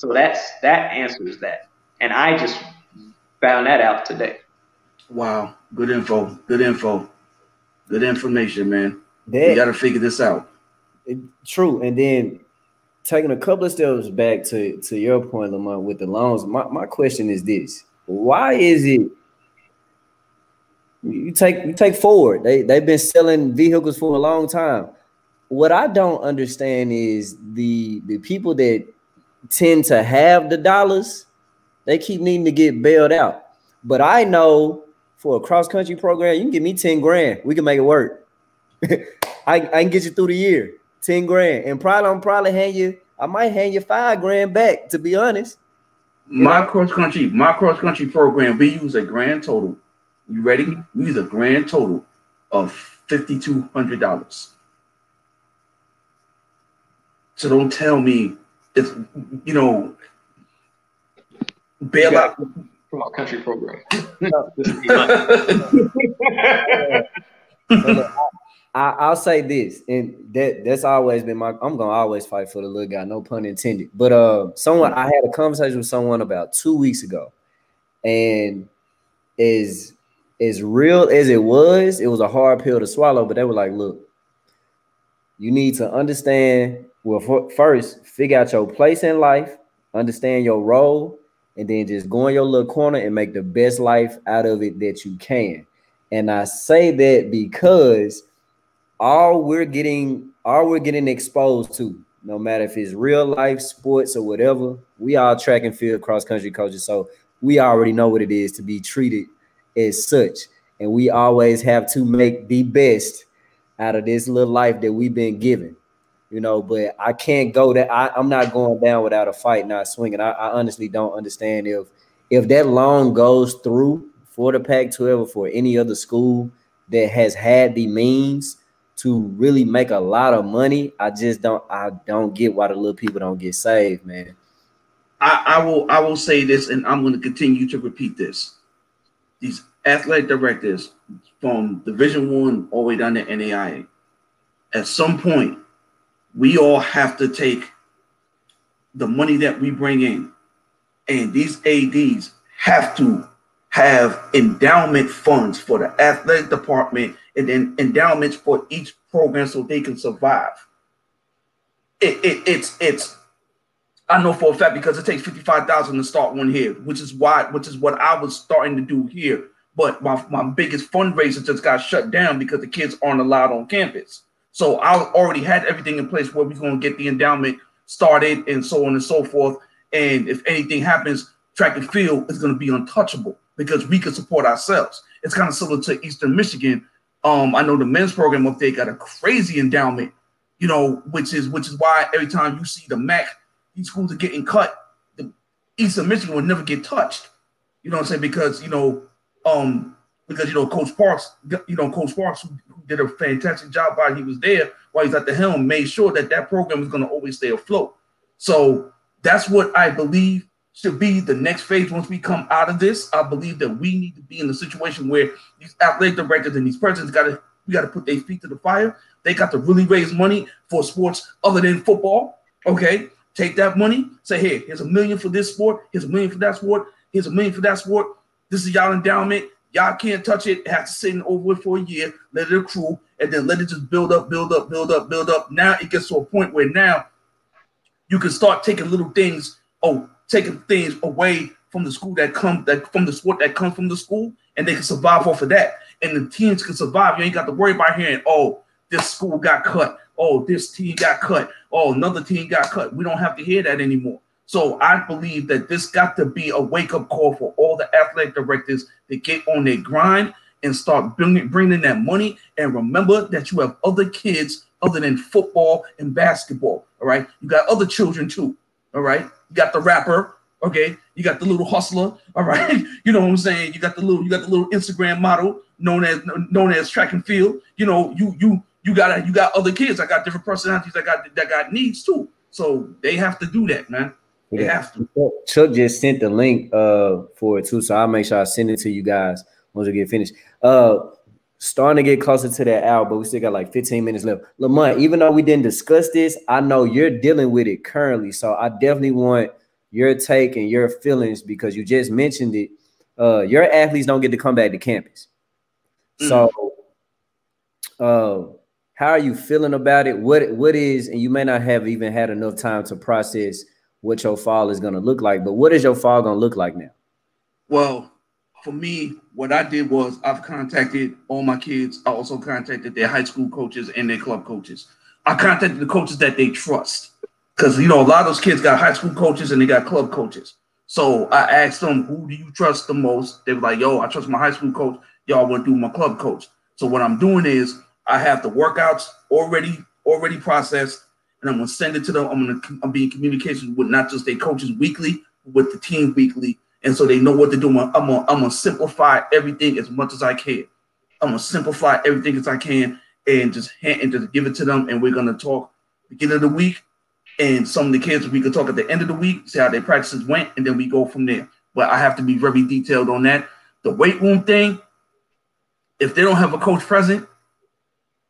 S3: so that's that answers that. And i just found that out today.
S4: Wow. Good info. Good info. Good information man. That, you got to figure this out.
S1: It, true. And then taking a couple of steps back to to your point lamont with the loans my, my question is this. Why is it you take you take Ford. They they've been selling vehicles for a long time. What I don't understand is the the people that tend to have the dollars, they keep needing to get bailed out. But I know for a cross country program, you can give me 10 grand. We can make it work. <laughs> I, I can get you through the year, 10 grand. And probably I'm probably hand you, I might hand you five grand back, to be honest.
S4: My cross country, my cross country program, we use a grand total you ready? We use a grand total of $5,200. So don't tell me it's, you know, bail out.
S3: From our country program. <laughs>
S1: I, will say this, and that that's always been my. I'm gonna always fight for the little guy, no pun intended. But uh, someone I had a conversation with someone about two weeks ago, and is as real as it was, it was a hard pill to swallow. But they were like, look, you need to understand. Well, first, figure out your place in life, understand your role, and then just go in your little corner and make the best life out of it that you can. And I say that because all we're getting, all we're getting exposed to, no matter if it's real life, sports, or whatever, we are track and field cross country coaches. So we already know what it is to be treated as such. And we always have to make the best out of this little life that we've been given. You know, but I can't go that I, am not going down without a fight, not swinging. I, I honestly don't understand if if that loan goes through for the Pac-12 or for any other school that has had the means to really make a lot of money. I just don't I don't get why the little people don't get saved, man.
S4: I, I will I will say this and I'm going to continue to repeat this these athletic directors from Division One all the way down to NAIA, at some point, we all have to take the money that we bring in, and these ADs have to have endowment funds for the athletic department and then endowments for each program so they can survive. It, it, it's it's I know for a fact because it takes fifty five thousand to start one here, which is why which is what I was starting to do here. But my, my biggest fundraiser just got shut down because the kids aren't allowed on campus. So I already had everything in place where we're going to get the endowment started and so on and so forth. And if anything happens, track and field is going to be untouchable because we can support ourselves. It's kind of similar to Eastern Michigan. Um, I know the men's program up there got a crazy endowment, you know, which is which is why every time you see the MAC, these schools are getting cut. The Eastern Michigan will never get touched. You know what I'm saying? Because you know, um, because you know, Coach Parks, you know, Coach Parks, did a fantastic job while he was there, while he's at the helm, made sure that that program is going to always stay afloat. So that's what I believe should be the next phase once we come out of this. I believe that we need to be in a situation where these athletic directors and these presidents got to we got to put their feet to the fire. They got to really raise money for sports other than football. Okay, take that money, say, here, here's a million for this sport, here's a million for that sport, here's a million for that sport. This is y'all endowment. Y'all can't touch it. Have to sit over it for a year, let it accrue, and then let it just build up, build up, build up, build up. Now it gets to a point where now you can start taking little things, oh, taking things away from the school that come that from the sport that comes from the school, and they can survive off of that. And the teams can survive. You ain't got to worry about hearing, oh, this school got cut. Oh, this team got cut. Oh, another team got cut. We don't have to hear that anymore. So I believe that this got to be a wake up call for all the athletic directors to get on their grind and start bringing, bringing that money. And remember that you have other kids other than football and basketball. All right. You got other children too. All right. You got the rapper. Okay. You got the little hustler. All right. <laughs> You know what I'm saying? You got the little, you got the little Instagram model known as known as track and field. You know, you you you got you got other kids. I got different personalities I got that got needs too. So they have to do that, man. They yeah. have to.
S1: Chuck just sent the link uh for it too, so I'll make sure I send it to you guys once we get finished. Uh starting to get closer to that hour, but we still got like 15 minutes left. Lamont, even though we didn't discuss this, I know you're dealing with it currently. So I definitely want your take and your feelings because you just mentioned it. Uh, your athletes don't get to come back to campus. Mm. So uh how are you feeling about it? What what is, and you may not have even had enough time to process what your fall is going to look like. But what is your fall going to look like now?
S4: Well, for me, what I did was I've contacted all my kids. I also contacted their high school coaches and their club coaches. I contacted the coaches that they trust because you know a lot of those kids got high school coaches and they got club coaches. So I asked them, "Who do you trust the most?" They were like, "Yo, I trust my high school coach. Y'all want to do my club coach." So what I'm doing is I have the workouts already already processed and I'm gonna send it to them. I'm gonna I'm be in communication with not just their coaches weekly, with the team weekly, and so they know what to do. I'm gonna, I'm gonna simplify everything as much as I can. I'm gonna simplify everything as I can and just hand and just give it to them. And we're gonna talk beginning of the week, and some of the kids we could talk at the end of the week, see how their practices went, and then we go from there. But I have to be very detailed on that. The weight room thing, if they don't have a coach present,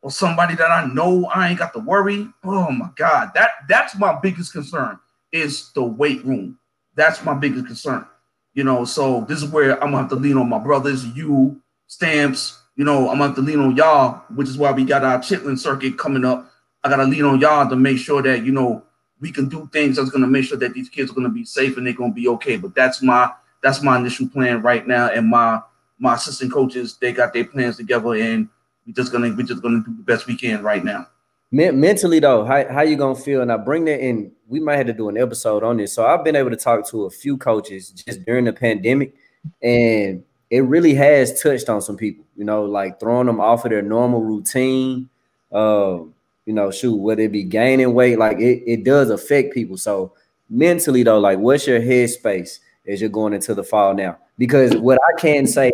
S4: or somebody that I know I ain't got to worry. Oh my God, that that's my biggest concern is the weight room. That's my biggest concern. You know, so this is where I'm gonna have to lean on my brothers, you, stamps. You know, I'm gonna have to lean on y'all, which is why we got our Chitlin circuit coming up. I gotta lean on y'all to make sure that you know we can do things that's gonna make sure that these kids are gonna be safe and they're gonna be okay. But that's my that's my initial plan right now, and my my assistant coaches they got their plans together and we just gonna we're just gonna do the best we can right now.
S1: Mentally though, how, how you gonna feel? And I bring that in. We might have to do an episode on this. So I've been able to talk to a few coaches just during the pandemic, and it really has touched on some people. You know, like throwing them off of their normal routine. Uh, you know, shoot, whether it be gaining weight, like it, it does affect people. So mentally though, like what's your headspace as you're going into the fall now? Because what I can say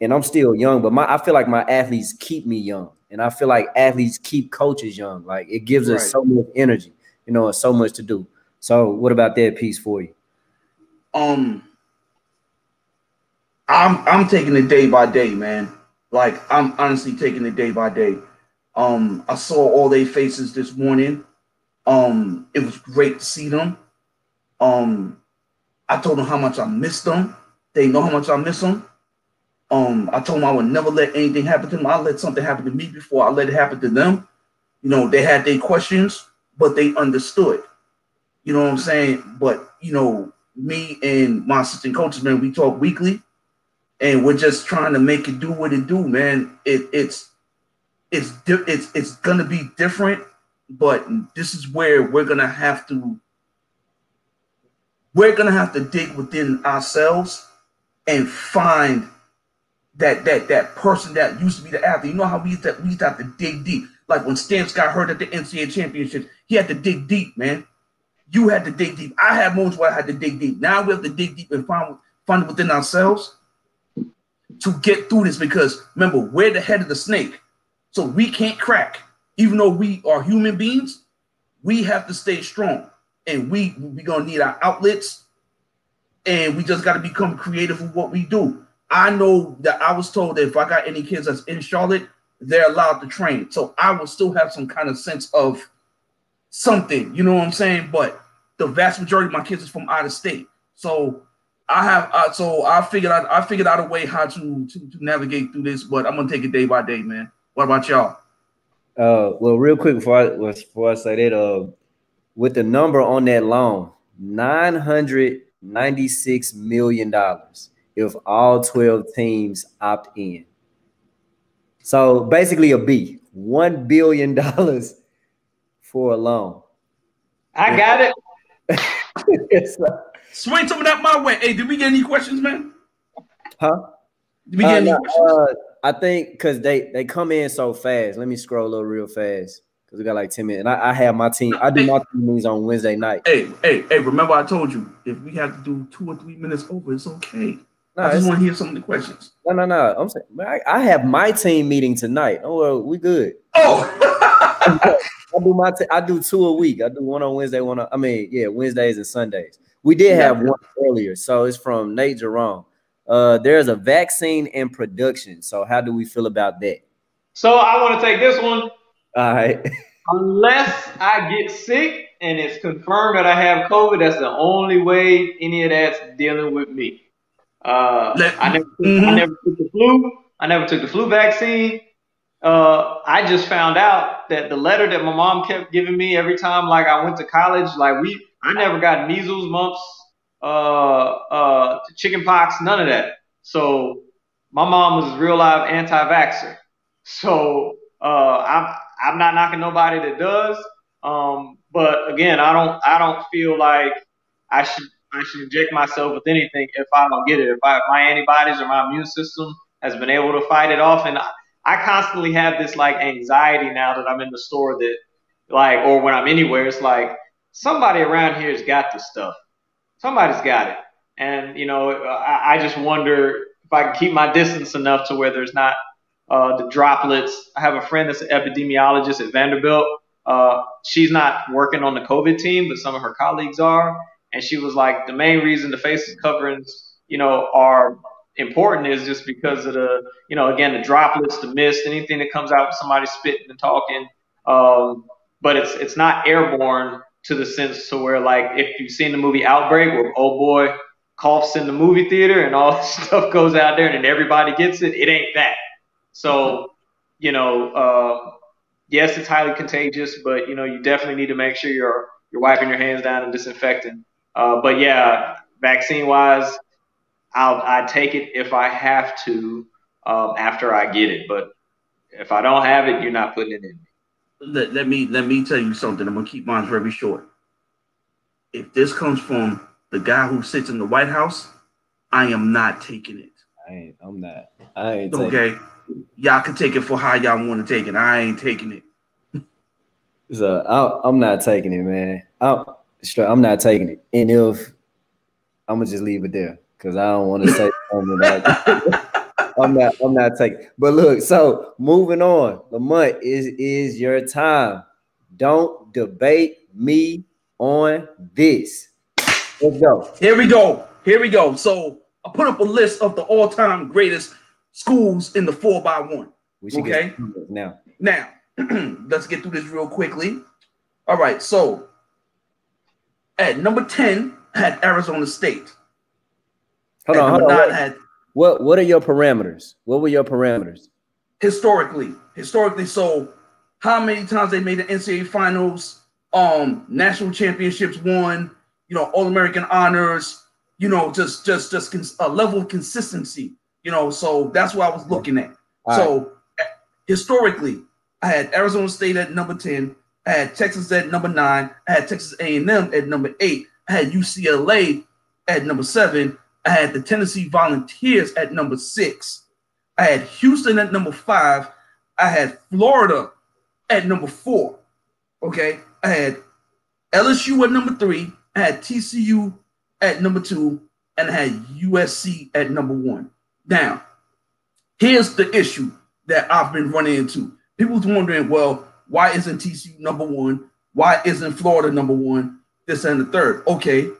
S1: and I'm still young, but my I feel like my athletes keep me young, and I feel like athletes keep coaches young. Like it gives right. us so much energy, you know, and so much to do. So, what about that piece for you?
S4: Um, I'm I'm taking it day by day, man. Like I'm honestly taking it day by day. Um, I saw all their faces this morning. Um, it was great to see them. Um, I told them how much I missed them. They know how much I miss them. Um, I told them I would never let anything happen to them. I let something happen to me before I let it happen to them. You know, they had their questions, but they understood. You know what I'm saying? But you know, me and my assistant coaches, man, we talk weekly, and we're just trying to make it do what it do, man. It, it's it's it's it's gonna be different, but this is where we're gonna have to we're gonna have to dig within ourselves and find that that that person that used to be the athlete. You know how we used to, we used to have to dig deep. Like when Stamps got hurt at the NCAA championship, he had to dig deep, man. You had to dig deep. I had moments where I had to dig deep. Now we have to dig deep and find find it within ourselves to get through this because remember, we're the head of the snake. So we can't crack. Even though we are human beings, we have to stay strong. And we we gonna need our outlets, and we just gotta become creative with what we do. I know that I was told that if I got any kids that's in Charlotte, they're allowed to train. So I will still have some kind of sense of something, you know what I'm saying? But the vast majority of my kids is from out of state. So I have uh, so I figured out I figured out a way how to, to to navigate through this, but I'm gonna take it day by day, man. What about y'all?
S1: Uh, well, real quick before I before I say that, uh, with the number on that loan, nine hundred ninety six million dollars if all twelve teams opt in. So basically, a B, one billion <laughs> dollars for a loan.
S3: I got it. <laughs>
S4: Swing some of that my way. Hey, did we get any questions, man?
S1: Huh?
S4: Did we get
S1: Uh,
S4: any
S1: no,
S4: questions?
S1: uh, I think because they they come in so fast. Let me scroll up real fast because we got like ten minutes. And I, I have my team. I do my team meetings on Wednesday night.
S4: Hey, hey, hey! Remember, I told you if we have to do two or three minutes over, it's okay.
S1: No,
S4: I just want to hear some of the questions.
S1: no, no, no. I'm saying man, I, I have my team meeting tonight. Oh, well, we good.
S4: Oh, <laughs>
S1: I do my t- I do two a week. I do one on Wednesday, one on I mean, yeah, Wednesdays and Sundays. We did have one earlier, so it's from Nate Jerome. Uh, there's a vaccine in production. So how do we feel about that?
S3: So I want to take this one.
S1: All right. <laughs>
S3: Unless I get sick and it's confirmed that I have COVID, that's the only way any of that's dealing with me. Uh,
S4: Let-
S3: I never, I
S4: Mhm.
S3: never took the flu. I never took the flu vaccine. Uh, I just found out that the letter that my mom kept giving me every time, like I went to college, like we, I never got measles, mumps, uh, uh, chicken pox, none of that. So my mom was a real live anti-vaxxer. So uh, I'm I'm not knocking nobody that does. Um, but again, I don't I don't feel like I should I should inject myself with anything if I don't get it. If, I, if my antibodies or my immune system has been able to fight it off, and I, I constantly have this like anxiety now that I'm in the store that like or when I'm anywhere, it's like somebody around here has got this stuff. Somebody's got it, and you know I, I just wonder if I can keep my distance enough to where there's not uh, the droplets. I have a friend that's an epidemiologist at Vanderbilt. Uh, she's not working on the COVID team, but some of her colleagues are. And she was like, the main reason the face coverings, you know, are important is just because of the, you know, again, the droplets, the mist, anything that comes out somebody spitting and talking. Um, but it's it's not airborne to the sense to where like if you've seen the movie Outbreak, where oh boy coughs in the movie theater and all <laughs> this stuff goes out there and then everybody gets it, it ain't that. So, you know, uh, yes, it's highly contagious, but you know, you definitely need to make sure you're you're wiping your hands down and disinfecting. Uh, but yeah, vaccine wise, I'll I take it if I have to um, after I get it. But if I don't have it, you're not putting it in.
S4: let, let me let me tell you something. I'm gonna keep mine very short. If this comes from the guy who sits in the White House, I am not taking it.
S1: I ain't, I'm not. I ain't taking
S4: Okay, y'all can take it for how y'all want to take it. I ain't taking it.
S1: So I, I'm not taking it, man. I'm straight. I'm not taking it. And if I'm gonna just leave it there because I don't want to say <laughs> something I'm not. I'm not taking. But look, so moving on. Lamont is is your time. Don't debate me on this. Let's go.
S4: Here we go. Here we go. So I put up a list of the all-time greatest schools in the four by one.
S1: We should
S4: Okay.
S1: now.
S4: Now, <clears throat> let's get through this real quickly. All right, so at number 10 had Arizona State.
S1: Hold on, hold on. What,
S4: had
S1: what what are your parameters? What were your parameters?
S4: historically, historically, so how many times they made the NCAA finals, um, national championships won, you know, all American honors, you know, just just just a level of consistency, you know. So that's what I was looking at.
S1: All
S4: so eh, historically, I had Arizona State at number 10, I had Texas at number nine, I had Texas A&M at number eight, I had UCLA at number seven, I had the Tennessee Volunteers at number six, I had Houston at number five, I had Florida at number four. Okay, I had LSU at number three, I had TCU at number two, and I had USC at number one. Now, here's the issue that I've been running into. People's wondering, well, why isn't TCU number one? Why isn't Florida number one? This and the third. Okay,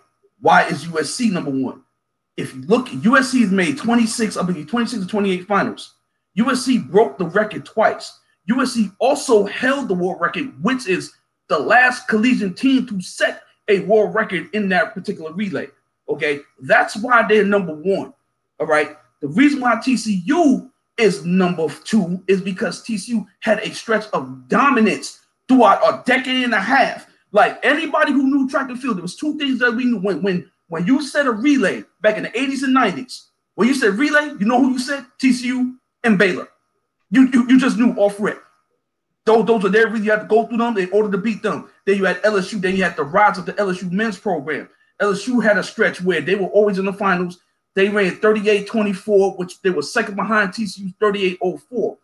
S4: why is USC number one? If you look, USC has made 26, I believe 26 to 28 finals. USC broke the record twice. USC also held the world record, which is the last collegiate team to set a world record in that particular relay. Okay, that's why they're number one. All right. The reason why TCU is number two is because TCU had a stretch of dominance throughout a decade and a half. Like anybody who knew track and field, there was two things that we knew when when when you said a relay back in the 80s and 90s. When you said relay, you know who you said? TCU and Baylor. You you, you just knew off rip. Those, those are there. Really, you had to go through them in order to beat them. Then you had LSU. Then you had the rise of the LSU men's program. LSU had a stretch where they were always in the finals. They ran 38-24, which they were second behind TCU 38-04,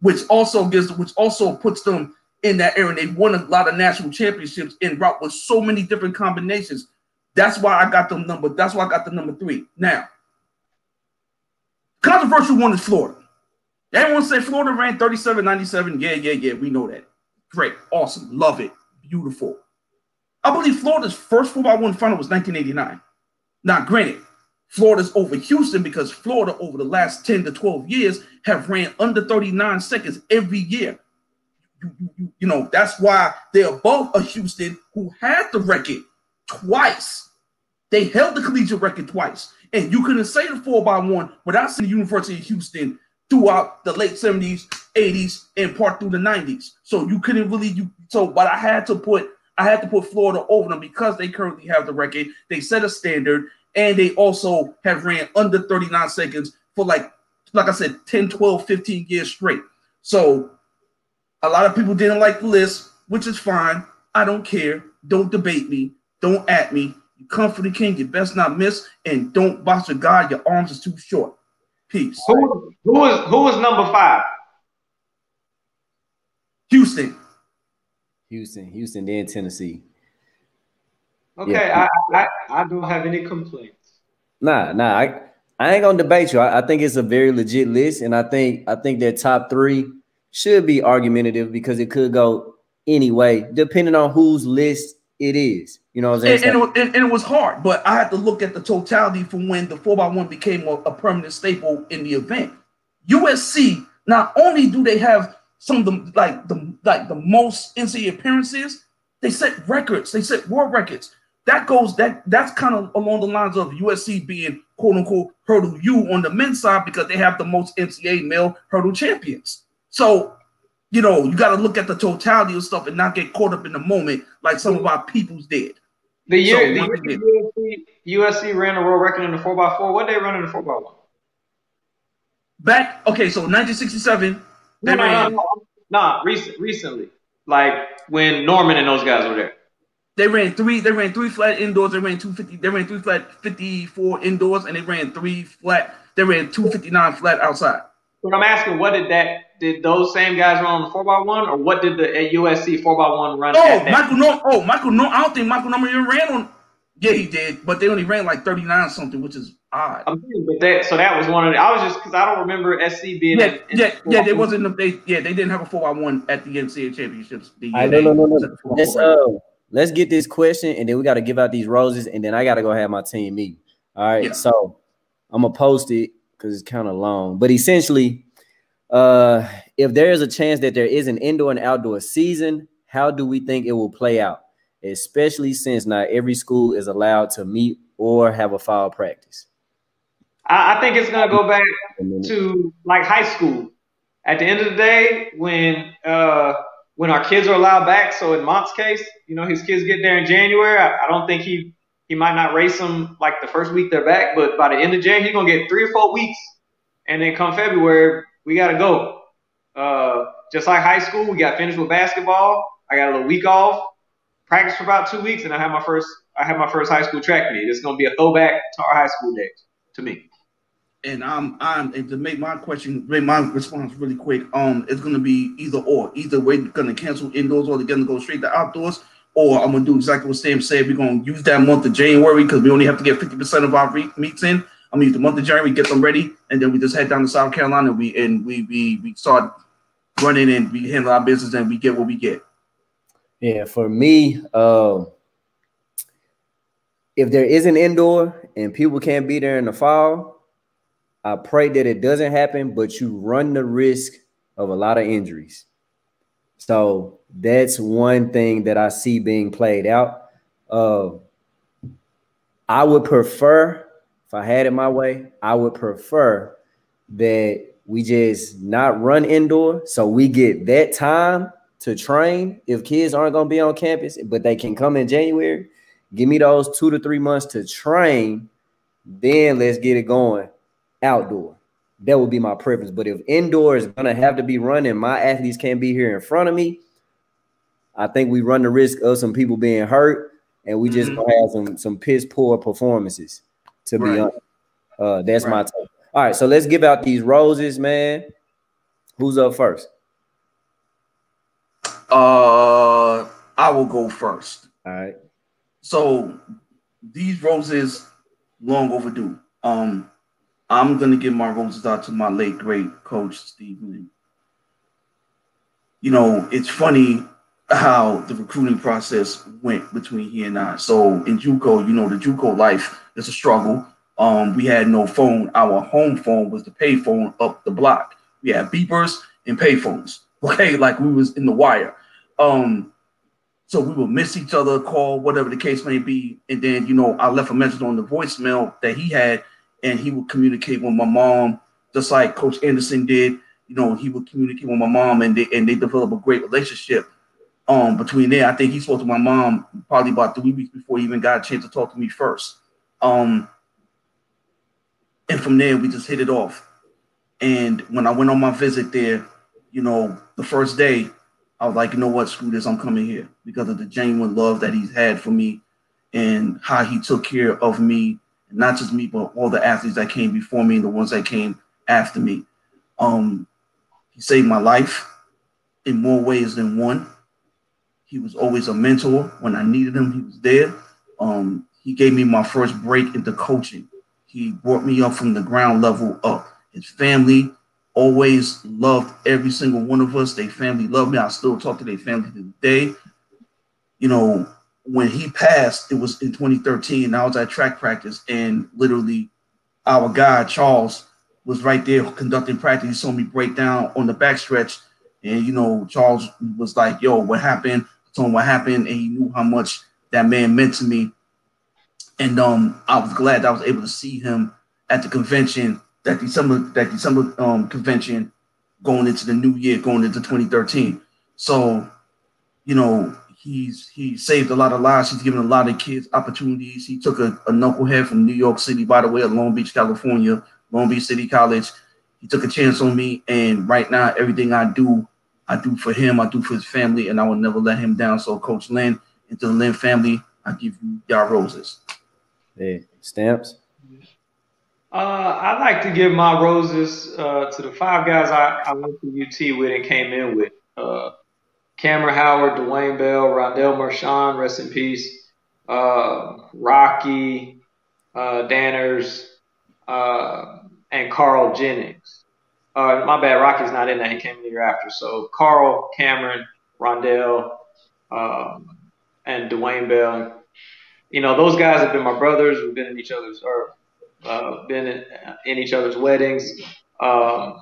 S4: which also gives, which also puts them in that era. And they won a lot of national championships in route with so many different combinations. That's why I got them number. That's why I got the number three. Now, controversial one is Florida. Everyone say Florida ran 37-97. Yeah, yeah, yeah. We know that. Great, awesome, love it, beautiful. I believe Florida's first 4x1 final was 1989. Now, granted, Florida's over Houston because Florida over the last 10 to 12 years have ran under 39 seconds every year. You, know, that's why they're above a Houston who had the record twice. They held the collegiate record twice. And you couldn't say the 4x1 without seeing the University of Houston throughout the late 70s, 80s, and part through the 90s. So you couldn't really you so but I had to put I had to put Florida over them because they currently have the record. They set a standard and they also have ran under 39 seconds for like like I said 10, 12, 15 years straight. So a lot of people didn't like the list, which is fine. I don't care. Don't debate me. Don't at me. You come for the king, you best not miss, and don't box a guy. Your arms is too short. Peace.
S3: Who who was who was number five?
S4: Houston.
S1: Houston, Houston, then Tennessee.
S3: Okay,
S1: Yeah.
S3: I, I I don't have any complaints.
S1: Nah, nah, I, I ain't gonna debate you. I, I think it's a very legit list, and I think I think their top three should be argumentative because it could go any way, depending on whose list it is. You know what I'm saying?
S4: And, and, it, was- and, and it was hard, but I had to look at the totality from when the 4x1 became a, a permanent staple in the event. USC, not only do they have some of the like the like the most NCAA appearances, they set records, they set world records. That goes that that's kind of along the lines of USC being quote unquote hurdle you on the men's side because they have the most NCAA male hurdle champions. So you know, you got to look at the totality of stuff and not get caught up in the moment like some of our peoples did.
S3: The year,
S4: So,
S3: the year USC, USC ran a world record in the four x four. What they run in the four x one?
S4: Back, okay, so 1967, they
S3: No, no, no, no, no. Recent, recently, like when Norman and those guys were there.
S4: They ran three, they ran three flat indoors, they ran 250, they ran three flat 54 indoors, and they ran three flat, they ran 259 flat outside.
S3: But I'm asking, what did that? Did those same guys run on the four x one, or what did the at USC four x one run?
S4: Oh,
S3: at?
S4: Michael no, oh, Michael no, I don't think Michael Norman even ran on, yeah, he did, but they only ran like 39 something, which is odd.
S3: I'm saying, but that so that was one of the. I was just because I don't remember SC being.
S4: Yeah,
S3: in, in
S4: yeah,
S3: the
S4: yeah. They wasn't. They yeah, they didn't have a four by one at the NCAA championships. The year
S1: I
S4: they
S1: no no no no.
S4: the 4x1
S1: Let's get this question and then we gotta give out these roses and then I gotta go have my team meeting. All right,
S4: Yeah.
S1: so I'm gonna post it because it's kind of long, but essentially, uh, if there is a chance that there is an indoor and outdoor season, how do we think it will play out? Especially since not every school is allowed to meet or have a fall practice.
S3: I, I think it's gonna go back to like high school. At the end of the day, when uh, when our kids are allowed back, so in Mont's case, you know, his kids get there in January. I, I don't think he he might not race them like the first week they're back, but by the end of January, he's gonna get three or four weeks, and then come February, we gotta go. Uh, just like high school, we got finished with basketball. I got a little week off, practice for about two weeks, and I have my first I have my first high school track meet. It's gonna be a throwback to our high school days to me.
S4: And I'm I'm and to make my question, make my response really quick. Um, it's gonna be either or. Either we're gonna cancel indoors or they're gonna go straight to outdoors, or I'm gonna do exactly what Sam said. We're gonna use that month of January because we only have to get 50% of our re- meets in. I'm use the month of January, get them ready, and then we just head down to South Carolina. And we and we we we start running and we handle our business and we get what we get.
S1: Yeah, for me, um, if there is an indoor and people can't be there in the fall, I pray that it doesn't happen, but you run the risk of a lot of injuries. So that's one thing that I see being played out. Uh, I would prefer, if I had it my way, I would prefer that we just not run indoor so we get that time to train if kids aren't going to be on campus, but they can come in January. Give me those two to three months to train. Then let's get it going outdoor. That would be my preference. But if indoor is going to have to be running, my athletes can't be here in front of me. I think we run the risk of some people being hurt, and we just mm-hmm. have some some piss poor performances. To right. be honest, uh, that's right. my take. All right, so let's give out these roses, man. Who's up first?
S4: Uh, I will go first.
S1: All right.
S4: So these roses, long overdue. Um, I'm gonna give my roses out to my late great coach Steve Lynn. You know, it's funny how the recruiting process went between he and I. So in JUCO, you know, the JUCO life is a struggle. Um, we had no phone. Our home phone was the pay phone up the block. We had beepers and pay phones. <laughs> Okay, like we was in the wire. Um, so we would miss each other, call, whatever the case may be. And then, you know, I left a message on the voicemail that he had, and he would communicate with my mom, just like Coach Anderson did. You know, he would communicate with my mom, and they and they develop a great relationship. Um, between there, I think he spoke to my mom probably about three weeks before he even got a chance to talk to me first. Um, and from there, we just hit it off. And when I went on my visit there, you know, the first day, I was like, you know what, screw this, I'm coming here because of the genuine love that he's had for me and how he took care of me, not just me, but all the athletes that came before me and the ones that came after me. Um, he saved my life in more ways than one. He was always a mentor. When I needed him, he was there. Um, he gave me my first break into coaching. He brought me up from the ground level up. His family, always loved every single one of us. Their family loved me. I still talk to their family to this day. You know, when he passed, it was in 2013, I was at track practice, and literally our guy Charles was right there conducting practice. He saw me break down on the backstretch, and you know, Charles was like, "Yo, what happened?" I told him what happened, and he knew how much that man meant to me. And um, I was glad I was able to see him at the convention that December that December um, convention going into the new year, going into 2013. So, you know, he's he saved a lot of lives. He's given a lot of kids opportunities. He took a, a knucklehead from New York City, by the way, at Long Beach, California, Long Beach City College. He took a chance on me, and right now, everything I do, I do for him. I do for his family, and I will never let him down. So, Coach Lynn, and to the Lynn family, I give you y'all roses.
S1: Hey, stamps.
S3: Uh, I'd like to give my roses uh, to the five guys I, I went to UT with and came in with. Uh, Cameron Howard, Dwayne Bell, Rondell Marchand, rest in peace. Uh, Rocky, uh, Danners, uh, and Carl Jennings. my bad, Rocky's not in that. He came in the year after. So Carl, Cameron, Rondell, um, and Dwayne Bell. You know, those guys have been my brothers. We've been in each other's, or been in, in, each other's weddings. Um,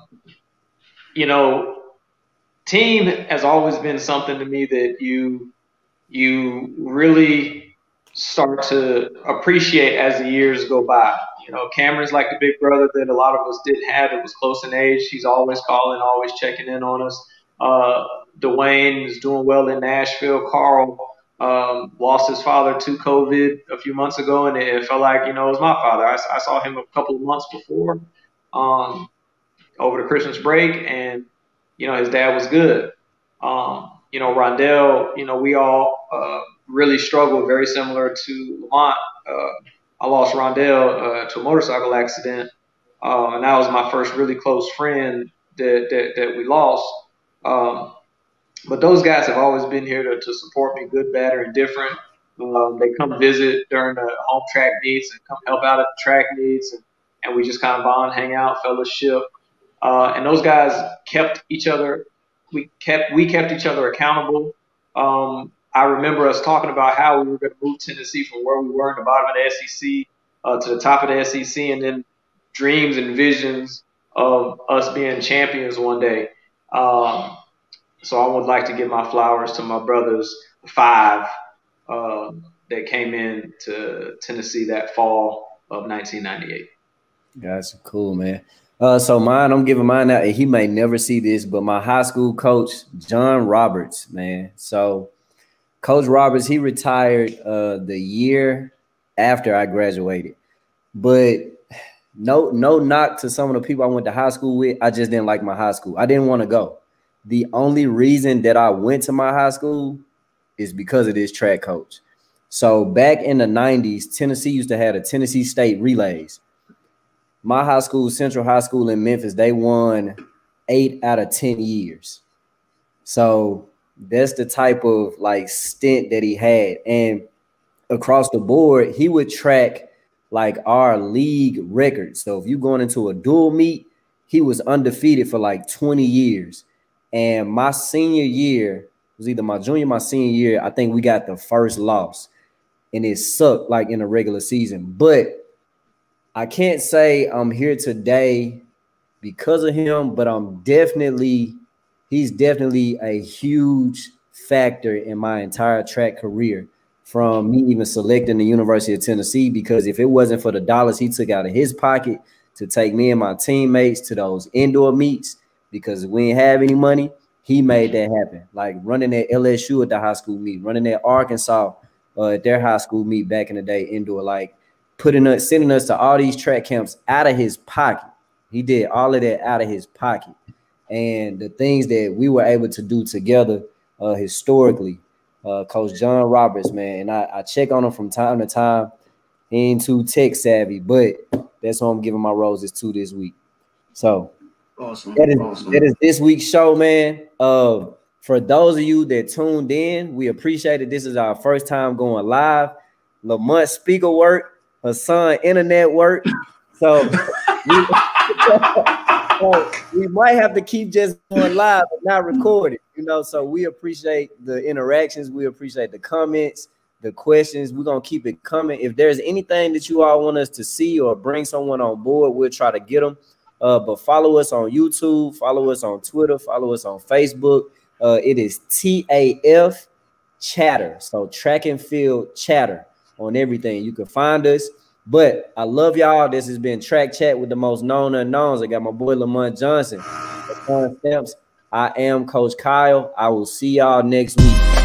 S3: you know, team has always been something to me that you you really start to appreciate as the years go by. You know, Cameron's like the big brother that a lot of us didn't have. It was close in age. He's always calling, always checking in on us. Uh, Dwayne is doing well in Nashville. Carl um, lost his father to COVID a few months ago, and it felt like you know it was my father. I, I saw him a couple of months before, um, over the Christmas break, and you know his dad was good. Um, you know Rondell, you know we all uh, really struggled, very similar to Lamont. Uh, I lost Rondell uh, to a motorcycle accident, uh, and that was my first really close friend that that, that we lost. Um, but those guys have always been here to, to support me, good, bad, or indifferent. Um, they come visit during the home track meets and come help out at the track meets, and, and we just kind of bond, hang out, fellowship. Uh, and those guys kept each other. We kept we kept each other accountable. Um, I remember us talking about how we were going to move Tennessee from where we were in the bottom of the SEC uh, to the top of the SEC, and then dreams and visions of us being champions one day. Um, so I would like to give my flowers to my brothers five uh, that came in to Tennessee that fall of 1998.
S1: Yeah, That's cool, man. Uh, so mine, I'm giving mine out. And he may never see this, but my high school coach, John Roberts, man. So Coach Roberts, he retired uh, the year after I graduated. But no, no knock to some of the people I went to high school with. I just didn't like my high school. I didn't want to go the only reason that I went to my high school is because of this track coach. So back in the 90s, Tennessee used to have a Tennessee State relays. My high school, Central High School in Memphis, they won eight out of 10 years. So that's the type of like stint that he had. And across the board, he would track like our league records. So if you're going into a dual meet, he was undefeated for like 20 years. And my senior year was either my junior, my senior year. I think we got the first loss, and it sucked like in a regular season. But I can't say I'm here today because of him, but I'm definitely he's definitely a huge factor in my entire track career from me even selecting the University of Tennessee because if it wasn't for the dollars he took out of his pocket to take me and my teammates to those indoor meets, because we didn't have any money. He made that happen. Like running at LSU at the high school meet, running at Arkansas uh, at their high school meet back in the day, indoor, like putting us, sending us to all these track camps out of his pocket. He did all of that out of his pocket. And the things that we were able to do together uh, historically, uh, Coach John Roberts, man, and I, I check on him from time to time. He ain't too tech savvy, but that's what I'm giving my roses to this week. So
S4: Awesome.
S1: That is
S4: awesome.
S1: that is this week's show, man. Uh, for those of you that tuned in, we appreciate it. This is our first time going live. Lamont speaker work, her son internet work. So <laughs> we, so we might have to keep just going live but not recording, you know. So we appreciate the interactions, we appreciate the comments, the questions. We're gonna keep it coming. If there's anything that you all want us to see or bring someone on board, we'll try to get them. Uh, but follow us on YouTube, follow us on Twitter, follow us on Facebook. Uh, it is TAF Chatter. So track and field chatter on everything. You can find us. But I love y'all. This has been Track Chat with the most known unknowns. I got my boy Lamont Johnson. I am Coach Kyle. I will see y'all next week.